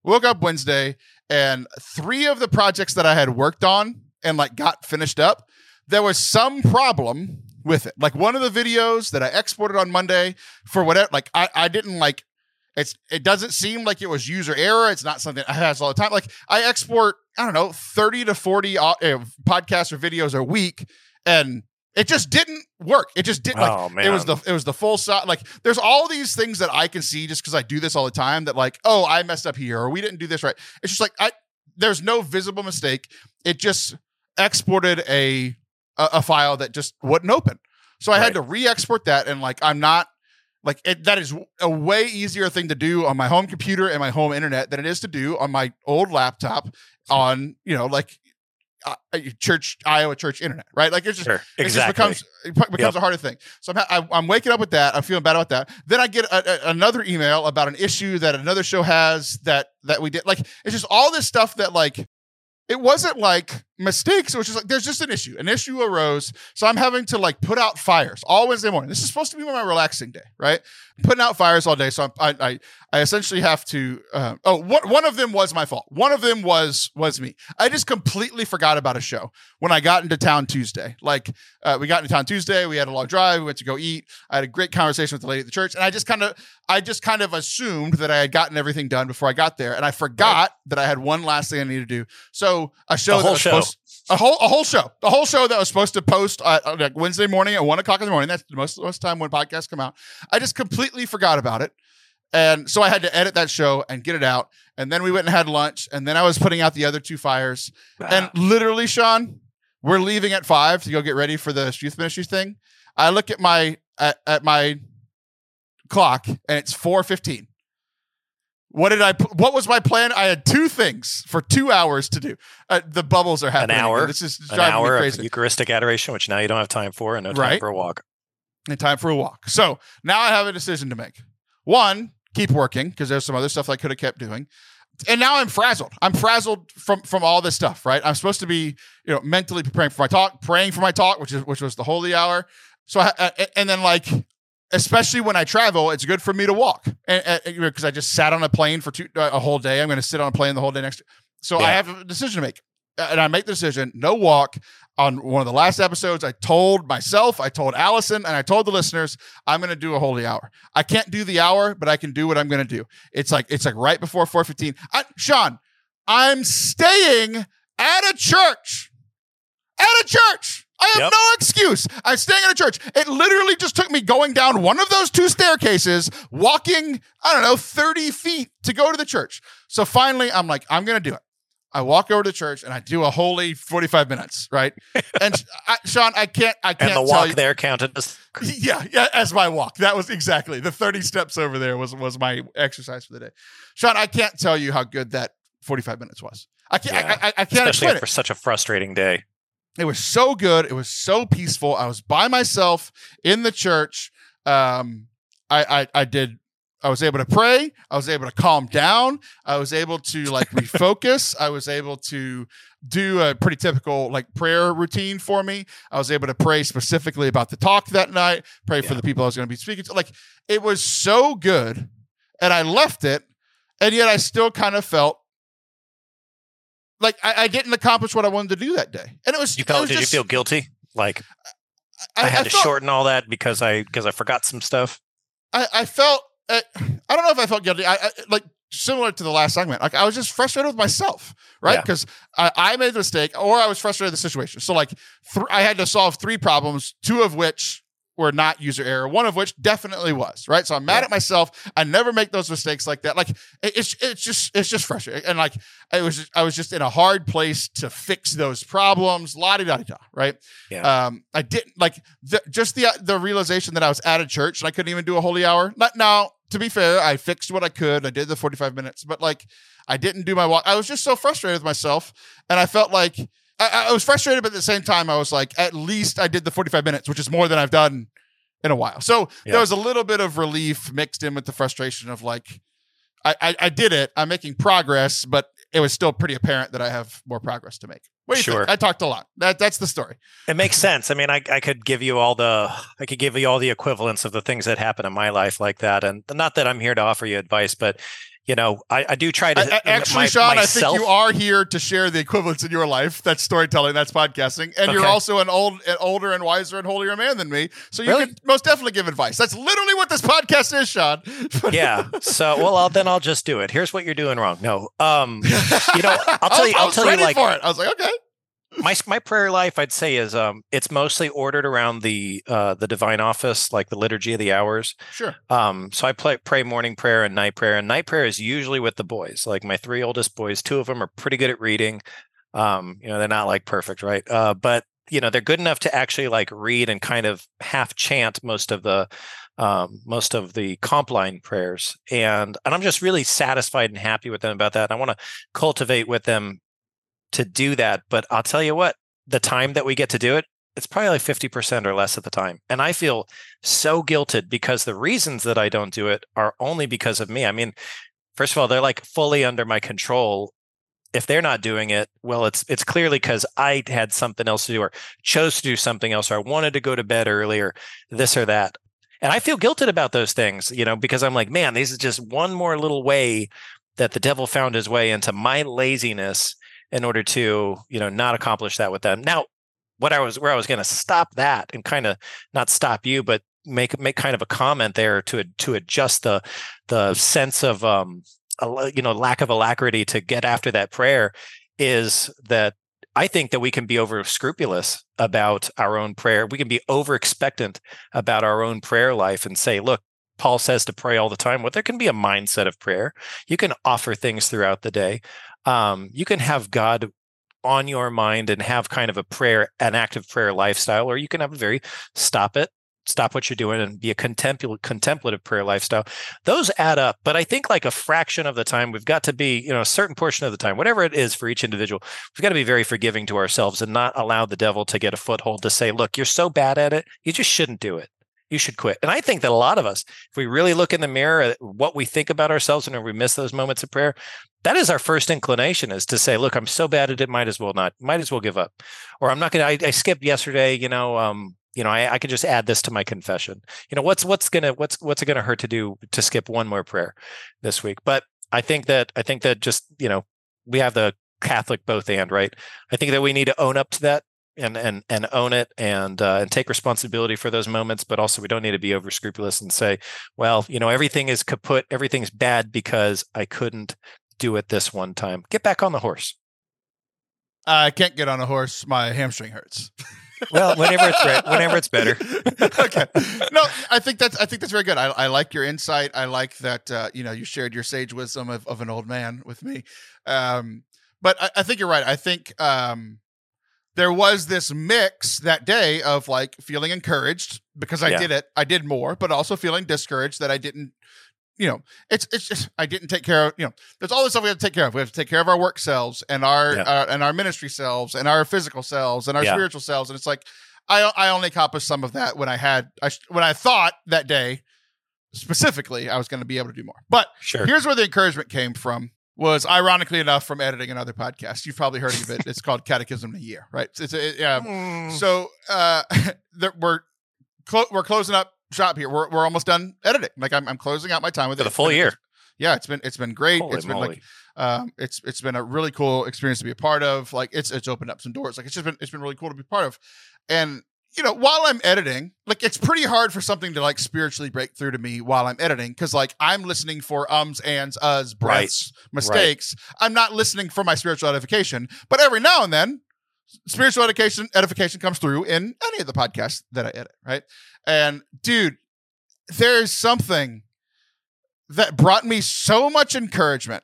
Woke up Wednesday and three of the projects that I had worked on and like got finished up there was some problem with it. Like one of the videos that I exported on Monday for whatever, like I, I didn't like, It's it doesn't seem like it was user error. It's not something I has all the time. Like I export, I don't know, 30 to 40 uh, podcasts or videos a week and it just didn't work. It just didn't like Oh man. it was the it was the full size. Like there's all these things that I can see just because I do this all the time. That like, oh, I messed up here, or we didn't do this right. It's just like I there's no visible mistake. It just exported a a, a file that just wouldn't open. So I had to re-export that, and like I'm not like it, that is a way easier thing to do on my home computer and my home internet than it is to do on my old laptop on you know like uh, church Iowa church internet, right? Like it's just sure. it just becomes it becomes a harder thing. So I'm, ha- I, I'm waking up with that. I'm feeling bad about that. Then I get a, a- another email about an issue that another show has that that we did. Like it's just all this stuff that like it wasn't like mistakes. which is like there's just an issue. An issue arose, so I'm having to like put out fires all Wednesday morning. This is supposed to be my relaxing day, right? Putting out fires all day. So I'm, I I I essentially have to. Um, oh, one one of them was my fault. One of them was was me. I just completely forgot about a show when I got into town Tuesday. Like uh, we got into town Tuesday, we had a long drive, we went to go eat. I had a great conversation with the lady at the church, and I just kind of I just kind of assumed that I had gotten everything done before I got there, and I forgot that I had one last thing I needed to do. So a show The that was show. supposed a whole a whole show, the whole show that was supposed to post uh, uh, like Wednesday morning at one o'clock in the morning. That's most most time when podcasts come out. I just completely forgot about it. And so I had to edit that show and get it out. And then we went and had lunch. And then I was putting out the other two fires. And literally, Shaun, we're leaving at five to go get ready for the youth ministry thing. I look at my at, at my clock and it's four fifteen. What did I? What was my plan? I had two things for two hours to do. Uh, the bubbles are happening. An hour? This is an hour me of. Eucharistic adoration, which now you don't have time for, and no time Right. for a walk. and time for a walk. So now I have a decision to make. One, keep working because there's some other stuff I could have kept doing. And now I'm frazzled. I'm frazzled from from all this stuff, right? I'm supposed to be, you know, mentally preparing for my talk, praying for my talk, which is which was the holy hour. So I, I- and then like especially when I travel, it's good for me to walk. And, and cuz I just sat on a plane for two, uh, a whole day. I'm going to sit on a plane the whole day next. So I have a decision to make. And I make the decision, no walk on one of the last episodes, I told myself, I told Allison, and I told the listeners, I'm going to do a holy hour. I can't do the hour, but I can do what I'm going to do. It's like it's like right before 4:15. I, Shaun, I'm staying at a church. At a church. I have Yep. no excuse. I'm staying at a church. It literally just took me going down one of those two staircases, walking, I don't know, 30 feet to go to the church. So finally, I'm like, I'm going to do it. I walk over to church and I do a holy 45 minutes, right? [LAUGHS] And I, Shaun, I can't, I can't And the walk you. there counted as [LAUGHS] Yeah, yeah, as my walk. That was exactly the 30 steps over there was was my exercise for the day. Shaun, I can't tell you how good that 45 minutes was. I can't Yeah. I, I, I can't especially explain after it. such a frustrating day. It was so good. It was so peaceful. I was by myself in the church. Um, I, I I did. I was able to pray. I was able to calm down. I was able to like refocus. [LAUGHS] I was able to do a pretty typical like prayer routine for me. I was able to pray specifically about the talk that night. Pray for the people I was going to be speaking to. Like it was so good, and I left it, and yet I still kind of felt. Like I, I didn't accomplish what I wanted to do that day, and it was. You felt? was Did just- you feel guilty? Like I, had to felt- shorten all that because I because I forgot some stuff. I, I felt uh, I don't know if I felt guilty. I, I like similar to the last segment. Like I was just frustrated with myself, right? Yeah. Because I, I made the mistake, or I was frustrated with the situation. So like th- I had to solve three problems, two of which were not user error, one of which definitely was, right? So I'm mad Yeah. at myself. I never make those mistakes like that. Like it's it's just it's just frustrating, and like I was I was just in a hard place to fix those problems. La di da di da, right? Yeah. Um, I didn't like the, just the the realization that I was at a church and I couldn't even do a holy hour. Not now. To be fair, I fixed what I could. I did the 45 minutes, but like I didn't do my walk. I was just so frustrated with myself, and I felt like I, I was frustrated, but at the same time, I was like, at least I did the 45 minutes, which is more than I've done in a while. So Yeah. there was a little bit of relief mixed in with the frustration of like, I, I, I did it. I'm making progress, but it was still pretty apparent that I have more progress to make. What do you Sure. think? I talked a lot. That that's the story. It makes sense. I mean, I, I could give you all the I could give you all the equivalents of the things that happen in my life like that. And not that I'm here to offer you advice, but you know, I, I do try to. I, actually, my, Shaun, myself, I think you are here to share the equivalents in your life. That's storytelling. That's podcasting, and you're also an old, an older, and wiser, and holier man than me. So you Really? can most definitely give advice. That's literally what this podcast is, Shaun. [LAUGHS] yeah. So, well, I'll, then I'll just do it. Here's what you're doing wrong. No, um, you know, I'll [LAUGHS] tell you. I I'll was tell you like for it. I was like, okay. My my prayer life i'd say is um it's mostly ordered around the uh the divine office like the liturgy of the hours. Sure. um so i play pray morning prayer and night prayer and night prayer is usually with the boys. Like my three oldest boys two of them are pretty good at reading. Um you know they're not like perfect right? Uh but you know they're good enough to actually like read and kind of half chant most of the um, most of the Compline prayers. And and i'm just really satisfied and happy with them about that and i want to cultivate with them to do that but i'll tell you what the time that we get to do it it's probably like 50% or less of the time. And i feel so guilted because the reasons that i don't do it are only because of me. I mean first of all they're like fully under my control. If they're not doing it well it's it's clearly because i had something else to do or chose to do something else or i wanted to go to bed earlier this or that. And i feel guilted about those things you know because i'm like man this is just one more little way that the devil found his way into my laziness in order to you know not accomplish that with them now what i was where i was going to stop that and kind of not stop you but make make kind of a comment there to to adjust the the sense of um you know lack of alacrity to get after that prayer is that I think that we can be over scrupulous about our own prayer. We can be over expectant about our own prayer life and say, look, Paul says to pray all the time. Well, there can be a mindset of prayer. You can offer things throughout the day. Um, you can have God on your mind and have kind of a prayer, an active prayer lifestyle, or you can have a very stop it, stop what you're doing and be a contemplative, contemplative prayer lifestyle. Those add up. But I think like a fraction of the time, we've got to be, you know, a certain portion of the time, whatever it is for each individual, we've got to be very forgiving to ourselves and not allow the devil to get a foothold to say, look, you're so bad at it, you just shouldn't do it. You should quit. And I think that a lot of us, if we really look in the mirror at what we think about ourselves and if we miss those moments of prayer, that is our first inclination is to say, look, I'm so bad at it, might as well not, might as well give up. Or I'm not going to, I skipped yesterday, you know, um, you know, I, I could just add this to my confession. You know, what's what's gonna what's what's it gonna hurt to do to skip one more prayer this week? But I think that I think that just you know we have the Catholic both and right. I think that we need to own up to that and and and own it and uh, and take responsibility for those moments. But also we don't need to be over scrupulous and say, well, you know, everything is kaput, everything's bad because I couldn't do it this one time. Get back on the horse. I can't get on a horse. My hamstring hurts. Well, whenever it's re- whenever it's better. [LAUGHS] okay. No, I think that's I think that's very good. I, I like your insight. I like that uh, you know you shared your sage wisdom of, of an old man with me. Um, but I, I think you're right. I think um, there was this mix that day of like feeling encouraged because I Yeah. did it. I did more, but also feeling discouraged that I didn't. You know, it's it's just I didn't take care of. You know, there's all this stuff we have to take care of. We have to take care of our work selves and our Yeah. uh, and our ministry selves and our physical selves and our Yeah. spiritual selves. And it's like I I only accomplished some of that when I had I when I thought that day specifically I was going to be able to do more. But Sure. here's where the encouragement came from. Was ironically enough from editing another podcast. You've probably heard of it. It's called Catechism in a Year, right? It's, it's a, um, Mm. so uh, [LAUGHS] there, we're clo- we're closing up shop here. We're we're almost done editing. Like I'm I'm closing out my time with For it. the full year. Yeah, it's been it's been great. Holy it's been moly. like um, it's it's been a really cool experience to be a part of. Like it's it's opened up some doors. Like it's just been it's been really cool to be part of. And you know, while I'm editing, like it's pretty hard for something to like spiritually break through to me while I'm editing because like I'm listening for ums, ands, us, breaths, mistakes. I'm not listening for my spiritual edification, but every now and then, spiritual edification edification comes through in any of the podcasts that I edit, right? And dude, there's something that brought me so much encouragement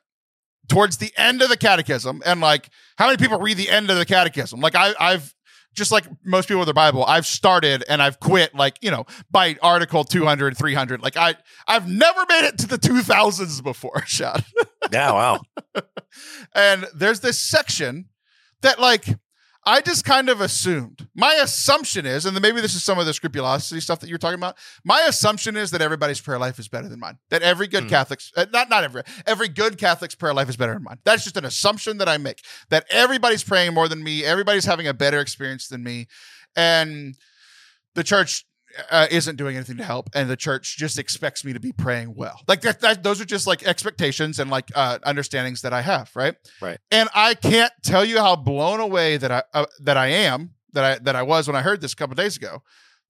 towards the end of the catechism and like how many people read the end of the catechism like I, i've just like most people with their bible i've started and i've quit like you know by article 200 300 like i i've never made it to the 2000s before [LAUGHS] shot Yeah, wow. [LAUGHS] and there's this section that like I just kind of assumed. My assumption is, and then maybe this is some of the scrupulosity stuff that you're talking about. My assumption is that everybody's prayer life is better than mine. That every good Hmm. Catholic's, uh, not not every, every good Catholic's prayer life is better than mine. That's just an assumption that I make. That everybody's praying more than me. Everybody's having a better experience than me, and the church uh, isn't doing anything to help, and the church just expects me to be praying well. Like that, that those are just like expectations and like uh, understandings that I have, right? Right. And I can't tell you how blown away that I uh, that I am that I that I was when I heard this a couple days ago.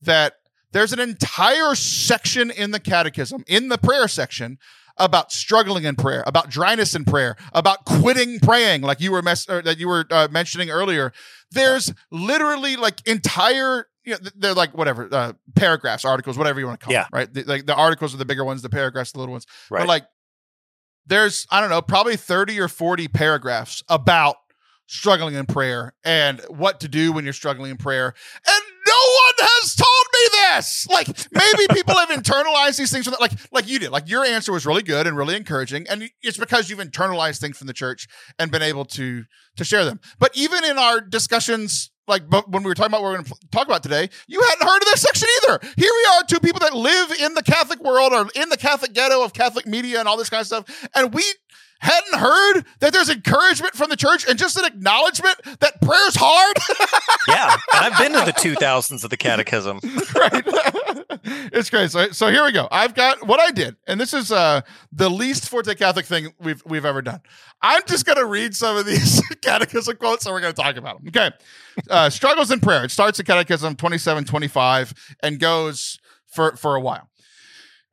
That there's an entire section in the catechism in the prayer section about struggling in prayer, about dryness in prayer, about quitting praying, like you were mes- that you were uh, mentioning earlier. There's literally like entire you know, they're like whatever uh, paragraphs, articles, whatever you want to call Yeah. them, right? The, like the articles are the bigger ones, the paragraphs the little ones. Right. But like, there's I don't know, probably thirty or forty paragraphs about struggling in prayer and what to do when you're struggling in prayer, and no one has told me this. Like maybe people have internalized these things from the, like like you did. Like your answer was really good and really encouraging, and it's because you've internalized things from the church and been able to to share them. But even in our discussions, like but when we were talking about what we're going to talk about today, you hadn't heard of this section either. Here we are, two people that live in the Catholic world or in the Catholic ghetto of Catholic media and all this kind of stuff, and we hadn't heard that there's encouragement from the church and just an acknowledgement that prayer's hard. [LAUGHS] yeah. And I've been to the [LAUGHS] 2000s of the catechism. right. [LAUGHS] it's great. So, so here we go. I've got what I did, and this is uh, the least Forte Catholic thing we've we've ever done. I'm just going to read some of these catechism quotes, and we're going to talk about them. Okay. Uh, struggles in prayer. It starts at Catechism 2725 and goes for for a while.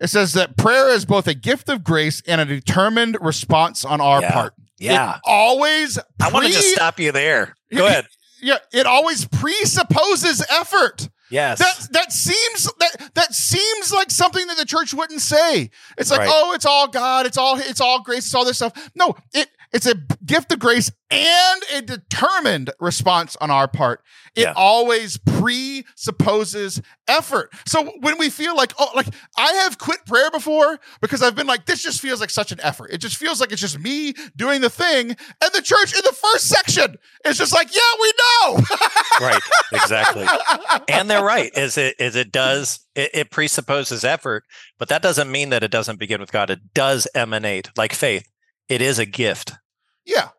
It says that prayer is both a gift of grace and a determined response on our Yeah. part. Yeah. It always I want to just stop you there. Go ahead. Yeah, it always presupposes effort. Yes. That that seems that that seems like something that the church wouldn't say. It's like, Right. oh, it's all God, it's all it's all grace, it's all this stuff. No, it it's a gift of grace and a determined response on our part. It Yeah. always presupposes effort. So when we feel like, oh, like I have quit prayer before because I've been like, this just feels like such an effort. It just feels like it's just me doing the thing. And the church in the first section is just like, yeah, we know. [LAUGHS] right. Exactly. And they're right. Is it is it does it, it presupposes effort, but that doesn't mean that it doesn't begin with God. It does emanate like faith. It is a gift. yeah.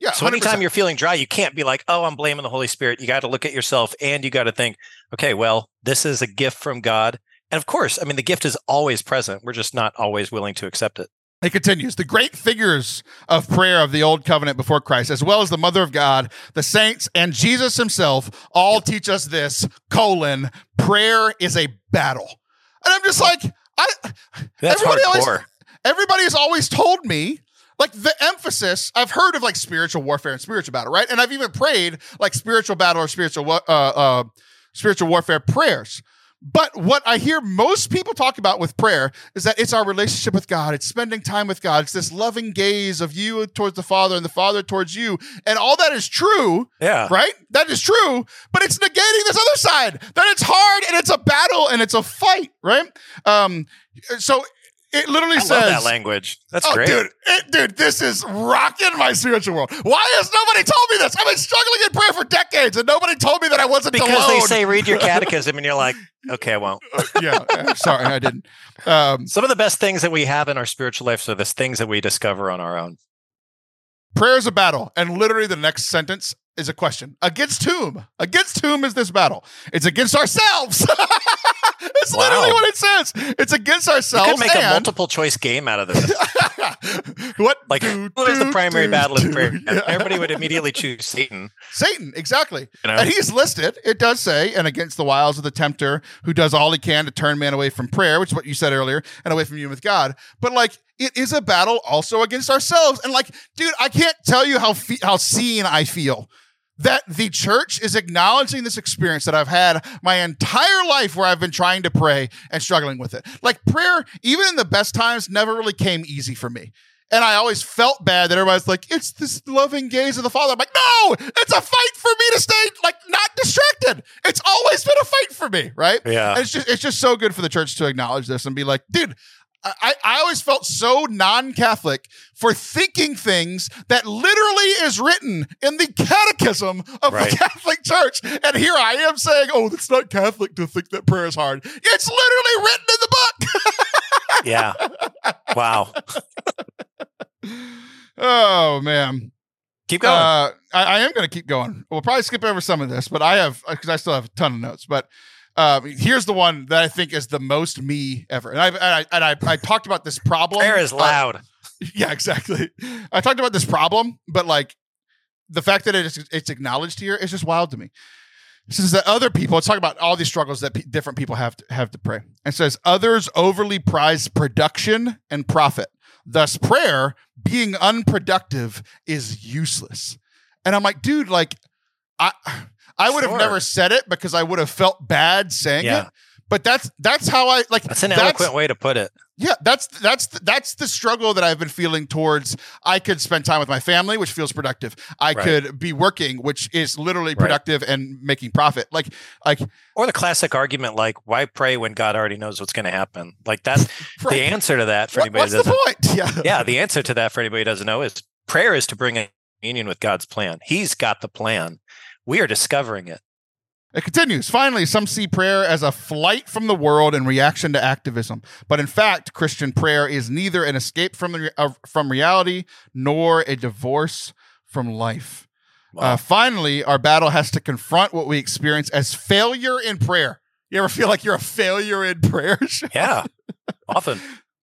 Yeah. So anytime you're feeling dry, you can't be like, "Oh, I'm blaming the Holy Spirit." You got to look at yourself and you got to think, "Okay, well, this is a gift from God." And of course, I mean, the gift is always present. We're just not always willing to accept it. It continues. The great figures of prayer of the old covenant before Christ, as well as the mother of God, the saints, and Jesus himself, all teach us this colon, prayer is a battle. And I'm just like, I That's Everybody always- hardcore. everybody has always told me like the emphasis I've heard of like spiritual warfare and spiritual battle, right? And I've even prayed like spiritual battle or spiritual uh, uh, spiritual warfare prayers. But what I hear most people talk about with prayer is that it's our relationship with God. It's spending time with God. It's this loving gaze of you towards the Father and the Father towards you. And all that is true, Yeah. right? That is true, but it's negating this other side that it's hard and it's a battle and it's a fight, right? Um, so it literally I says love that language. That's oh, great. dude, it, dude, this is rocking my spiritual world. Why has nobody told me this? I've been struggling in prayer for decades, and nobody told me that I wasn't Because alone. they say read your [LAUGHS] catechism and you're like, okay, I won't. Uh, yeah, uh, sorry, I didn't. Um, Some of the best things that we have in our spiritual lives are the things that we discover on our own. prayer is a battle, and literally the next sentence is a question. Against whom? Against whom is this battle? It's against ourselves. [LAUGHS] It's literally what it says. It's against You ourselves. could make a multiple choice game out of this. [LAUGHS] what? Like, do, what is the primary do, battle do. of prayer? [LAUGHS] Yeah. Everybody would immediately choose Satan. Satan, exactly. You know? And he's listed. It does say, and against the wiles of the tempter who does all he can to turn man away from prayer, which is what you said earlier, and away from union with God. But like, it is a battle also against ourselves. And like, dude, I can't tell you how fe- how seen I feel that the church is acknowledging this experience that I've had my entire life where I've been trying to pray and struggling with it. Like prayer, even in the best times, never really came easy for me. And I always felt bad that everybody's like, it's this loving gaze of the Father. I'm like, no, it's a fight for me to stay like not distracted. It's always been a fight for me, right? Yeah. And it's just it's just so good for the church to acknowledge this and be like, dude, I, I always felt so non-Catholic for thinking things that literally is written in the catechism of Right. the Catholic Church. And here I am saying, oh, it's not Catholic to think that prayer is hard. It's literally written in the book. [LAUGHS] Yeah. Wow. oh man. Keep going. Uh, I, I am going to keep going. We'll probably skip over some of this, but I have because I still have a ton of notes. But Um, here's the one that I think is the most me ever, and I and I, and I, I talked about this problem. Prayer is uh, loud. [LAUGHS] yeah, exactly. I talked about this problem, but like the fact that it's it's acknowledged here is just wild to me. It says that other people. Let's talk about all these struggles that pe different people have to have to pray. It says others overly prize production and profit. Thus, prayer being unproductive is useless. And I'm like, dude, like I I would have never said it because I would have felt bad saying Yeah. it. But that's that's how I like. That's an eloquent way to put it. Yeah, that's that's that's the struggle that I've been feeling towards. I could spend time with my family, which feels productive. I Right. could be working, which is literally Right. productive and making profit. Like, like Or the classic argument, like, why pray when God already knows what's going to happen? Like that. [LAUGHS] The answer to that, for What- anybody what's the doesn't, point? [LAUGHS] Yeah, yeah, the answer to that for anybody who doesn't know is prayer is to bring a union with God's plan. He's got the plan. We are discovering it. It continues. Finally, some see prayer as a flight from the world in reaction to activism, but in fact, Christian prayer is neither an escape from the uh, from reality nor a divorce from life. Wow. Uh, finally, our battle has to confront what we experience as failure in prayer. You ever feel like you're a failure in [LAUGHS] prayer? yeah, often.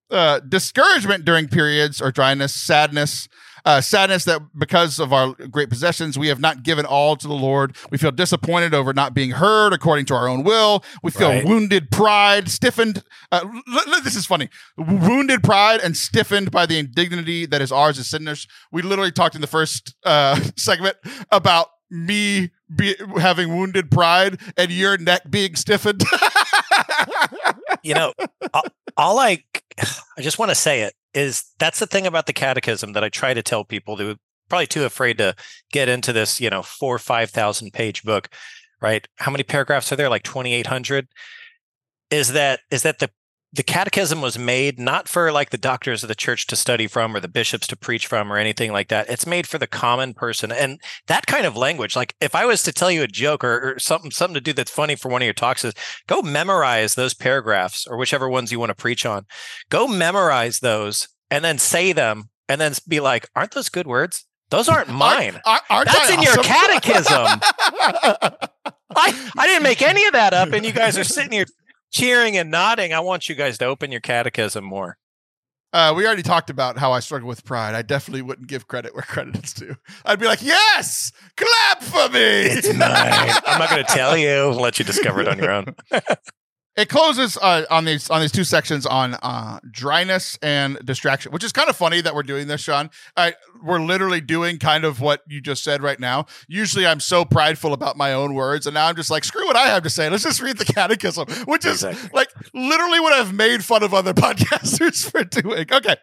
uh, discouragement during periods or dryness, sadness, uh, sadness that because of our great possessions, we have not given all to the Lord. We feel disappointed over not being heard according to our own will. We feel Right. wounded pride, stiffened. Uh, l- l- this is funny. Wounded pride and stiffened by the indignity that is ours as sinners. We literally talked in the first uh, [LAUGHS] segment about me be, having wounded pride and your neck being stiffened. [LAUGHS] You know, all, all I, [SIGHS] I just want to say it is that's the thing about the catechism that I try to tell people who probably too afraid to get into this, you know, four or 5,000 page book, right? How many paragraphs are there? Like 2,800 is that, is that the, the catechism was made not for like the doctors of the church to study from or the bishops to preach from or anything like that. It's made for the common person. And that kind of language, like if I was to tell you a joke or, or something, something to do that's funny for one of your talks is go memorize those paragraphs or whichever ones you want to preach on. Go memorize those and then say them and then be like, aren't those good words? Those [LAUGHS] aren't mine. Aren't- aren't That's in your catechism. [LAUGHS] I, I didn't make any of that up, and you guys are sitting here cheering and nodding. I want you guys to open your catechism more. Uh, we already talked about how I struggle with pride. I definitely wouldn't give credit where credit is due. I'd be like, "Yes, clap for me." It's [LAUGHS] mine. I'm not going to tell you. I'll let you discover it on your own. [LAUGHS] It closes uh, on these on these two sections on uh, dryness and distraction, which is kind of funny that we're doing this, Shaun. I, we're literally doing kind of what you just said right now. Usually, I'm so prideful about my own words, and now I'm just like, screw what I have to say. Let's just read the catechism, which is Exactly. like literally what I've made fun of other [LAUGHS] podcasters for doing. Okay,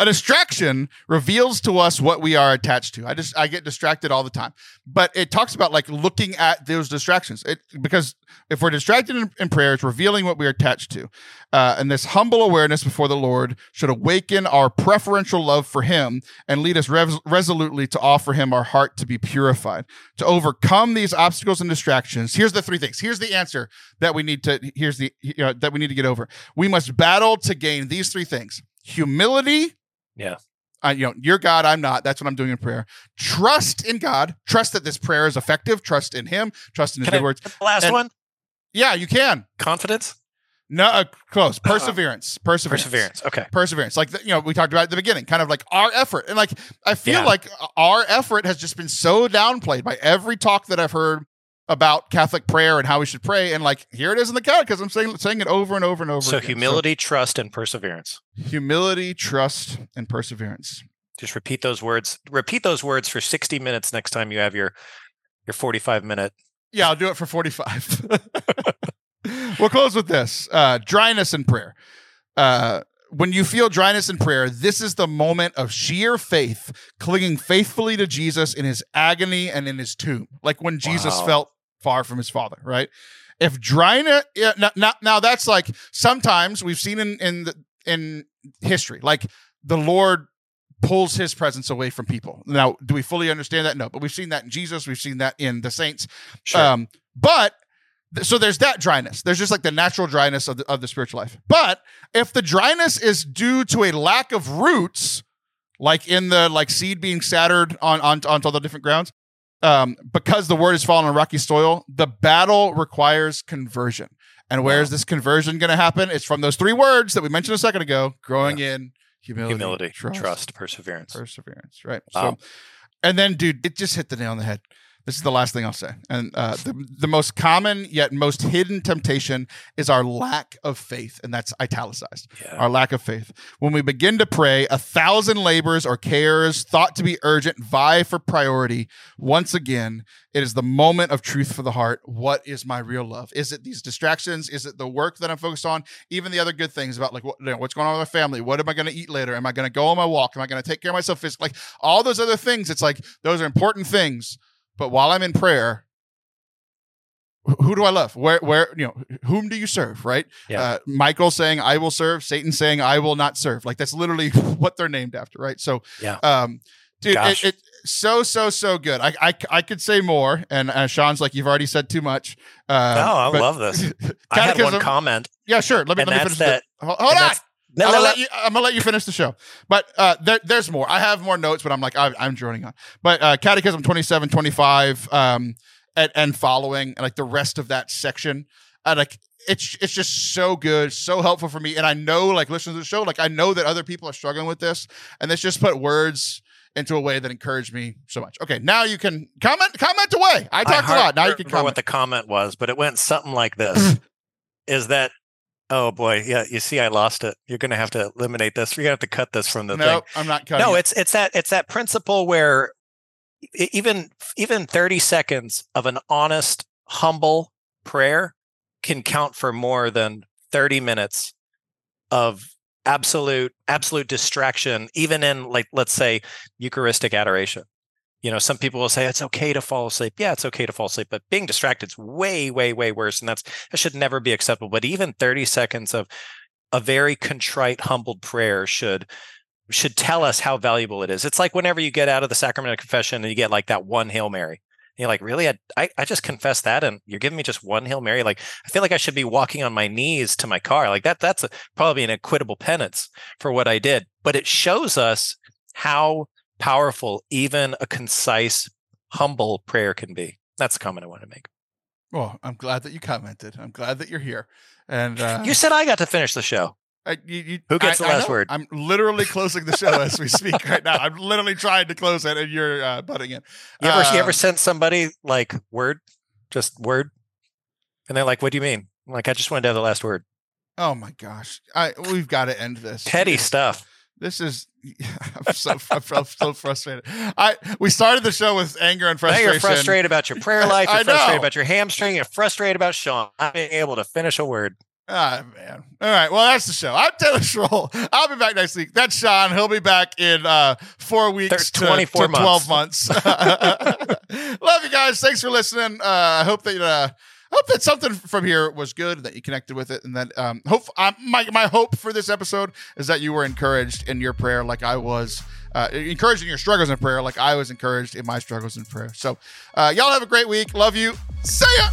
a distraction reveals to us what we are attached to. I just I get distracted all the time, but it talks about like looking at those distractions. It because if we're distracted in, in prayer, it's revealing what we are attached to. Uh, and this humble awareness before the Lord should awaken our preferential love for Him and lead us res- resolutely to offer Him our heart to be purified. To overcome these obstacles and distractions, here's the three things. Here's the answer that we need to. Here's the you know, that we need to get over. We must battle to gain these three things: humility. Yeah. Uh, you know, you're God, I'm not. That's what I'm doing in prayer. Trust in God. Trust that this prayer is effective. Trust in Him. Trust in His I words. the last And- one? Yeah, you can. Confidence? No, uh, close. Perseverance. Perseverance. Perseverance. Okay. Perseverance. Like, you know, we talked about at the beginning, kind of like our effort. And like, I feel Yeah. like our effort has just been so downplayed by every talk that I've heard about Catholic prayer and how we should pray. And like, here it is in the catechism I'm saying, saying it over and over and over So again. humility, trust, and perseverance. humility, trust, and perseverance. Just repeat those words. Repeat those words for 60 minutes next time you have your your 45 minute. Yeah, I'll do it for 45. [LAUGHS] we'll close with this uh, dryness in prayer. Uh, when you feel dryness in prayer, this is the moment of sheer faith, clinging faithfully to Jesus in his agony and in his tomb, like when Jesus Wow. felt far from his Father, right? If dryness, yeah, now, now, now that's like sometimes we've seen in in the, in history, like the Lord pulls his presence away from people. Now, do we fully understand that? No, but we've seen that in Jesus. We've seen that in the saints. Sure. Um, but th- so there's that dryness. There's just like the natural dryness of the, of the spiritual life. But if the dryness is due to a lack of roots, like in the like seed being scattered on, on onto all the different grounds, um, because the word is fallen on rocky soil, the battle requires conversion. And where's this conversion going to happen? It's from those three words that we mentioned a second ago: growing in humility, Humility, trust, perseverance. perseverance. Right. Wow. So, and then, dude, it just hit the nail on the head. This is the last thing I'll say. And uh, the the most common yet most hidden temptation is our lack of faith, and that's italicized. Yeah. Our lack of faith. When we begin to pray, a thousand labors or cares thought to be urgent vie for priority. Once again, it is the moment of truth for the heart. What is my real love? Is it these distractions? Is it the work that I'm focused on? Even the other good things about like what, you know, what's going on with my family? What am I going to eat later? Am I going to go on my walk? Am I going to take care of myself physically? Like all those other things. It's like those are important things. But while I'm in prayer, who do I love? Where, where, you know, whom do you serve? Right? Yeah. Uh, Michael saying, "I will serve." Satan saying, "I will not serve." Like that's literally [LAUGHS] what they're named after, right? So, Yeah. um, dude, it, it so so so good. I I, I could say more, and uh, Shaun's like, "You've already said too much." Uh, No, I but- love this. [LAUGHS] I had one comment, Yeah, sure. Let me and let me finish. that. The, hold on. That's- no, I'm gonna, let you, I'm gonna let you finish the show. But uh, there, there's more. I have more notes, but I'm like, I, I'm droning on. But uh, Catechism 27, 25, um, and, and following, and like the rest of that section, uh, like it's it's just so good, so helpful for me. And I know, like, listening to the show, like I know that other people are struggling with this, and this just put words into a way that encouraged me so much. Okay, now you can comment comment away. I talked a lot. Now you can remember what comment. the comment was, but it went something like this: [CLEARS THROAT] "Is that? Oh boy, yeah. You see, I lost it. You're going to have to eliminate this. You're going to have to cut this from the no, I'm not cutting. No, it. it's it's that it's that principle where even even 30 seconds of an honest, humble prayer can count for more than 30 minutes of absolute absolute distraction even in like let's say eucharistic adoration you know some people will say it's okay to fall asleep. Yeah it's okay to fall asleep but being distracted is way way way worse and that's that should never be acceptable but even 30 seconds of a very contrite humbled prayer should should tell us how valuable it is. It's like whenever you get out of the sacrament of confession and you get like that one hail mary you're like really? I, I i just confessed that and you're giving me just one hail mary? Like i feel like i should be walking on my knees to my car like that that's a, probably an equitable penance for what i did but it shows us how powerful even a concise, humble prayer can be. That's the comment I want to make. Well, I'm glad that you commented. I'm glad that you're here. And uh, you said I got to finish the show. I, you, you, Who gets I- the last word? I'm literally closing the show as we speak right now. I'm literally trying to close it, and you're uh, butting in. You ever, you ever Um, sent somebody like word, just word, and they're like, "What do you mean?" I'm like, "I just wanted to have the last word." Oh my gosh, I we've got to end this. Petty stuff. This is. [LAUGHS] I'm so I'm, so frustrated. I we started the show with anger and Now frustration. you're frustrated about your prayer [LAUGHS] life. You're I frustrated know. about your hamstring. You're frustrated about Shaun not being able to finish a word. Ah man. All right. Well, that's the show. I'm Taylor Schroll. I'll be back next week. That's Shaun. He'll be back in uh four weeks to, 24 to 12 months. [LAUGHS] Love you guys. Thanks for listening. Uh I hope that uh hope that something from here was good that you connected with it and that um hope um, my my hope for this episode is that you were encouraged in your prayer like I was uh, encouraged in your struggles in prayer like I was encouraged in my struggles in prayer. So, uh, y'all have a great week. Love you. See ya.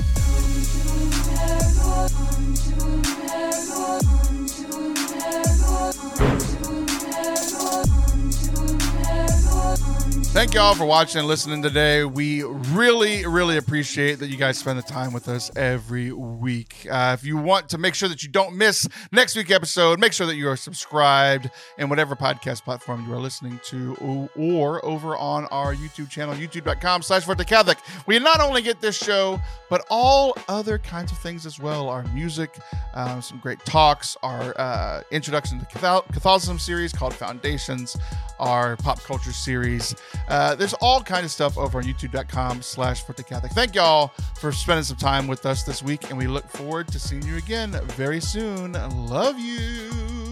Thank y'all for watching and listening today. We really, really appreciate that you guys spend the time with us every week. Uh, if you want to make sure that you don't miss next week's episode, make sure that you are subscribed in whatever podcast platform you are listening to or, over on our YouTube channel, youtube.com slash Catholic. We not only get this show, but all other kinds of things as well. Our music, um, some great talks, our uh, introduction to Cathol- Catholicism series called Foundations, our pop culture series. Uh, there's all kind of stuff over on youtube.com slash Forte Catholic. Thank y'all for spending some time with us this week, and we look forward to seeing you again very soon. Love you.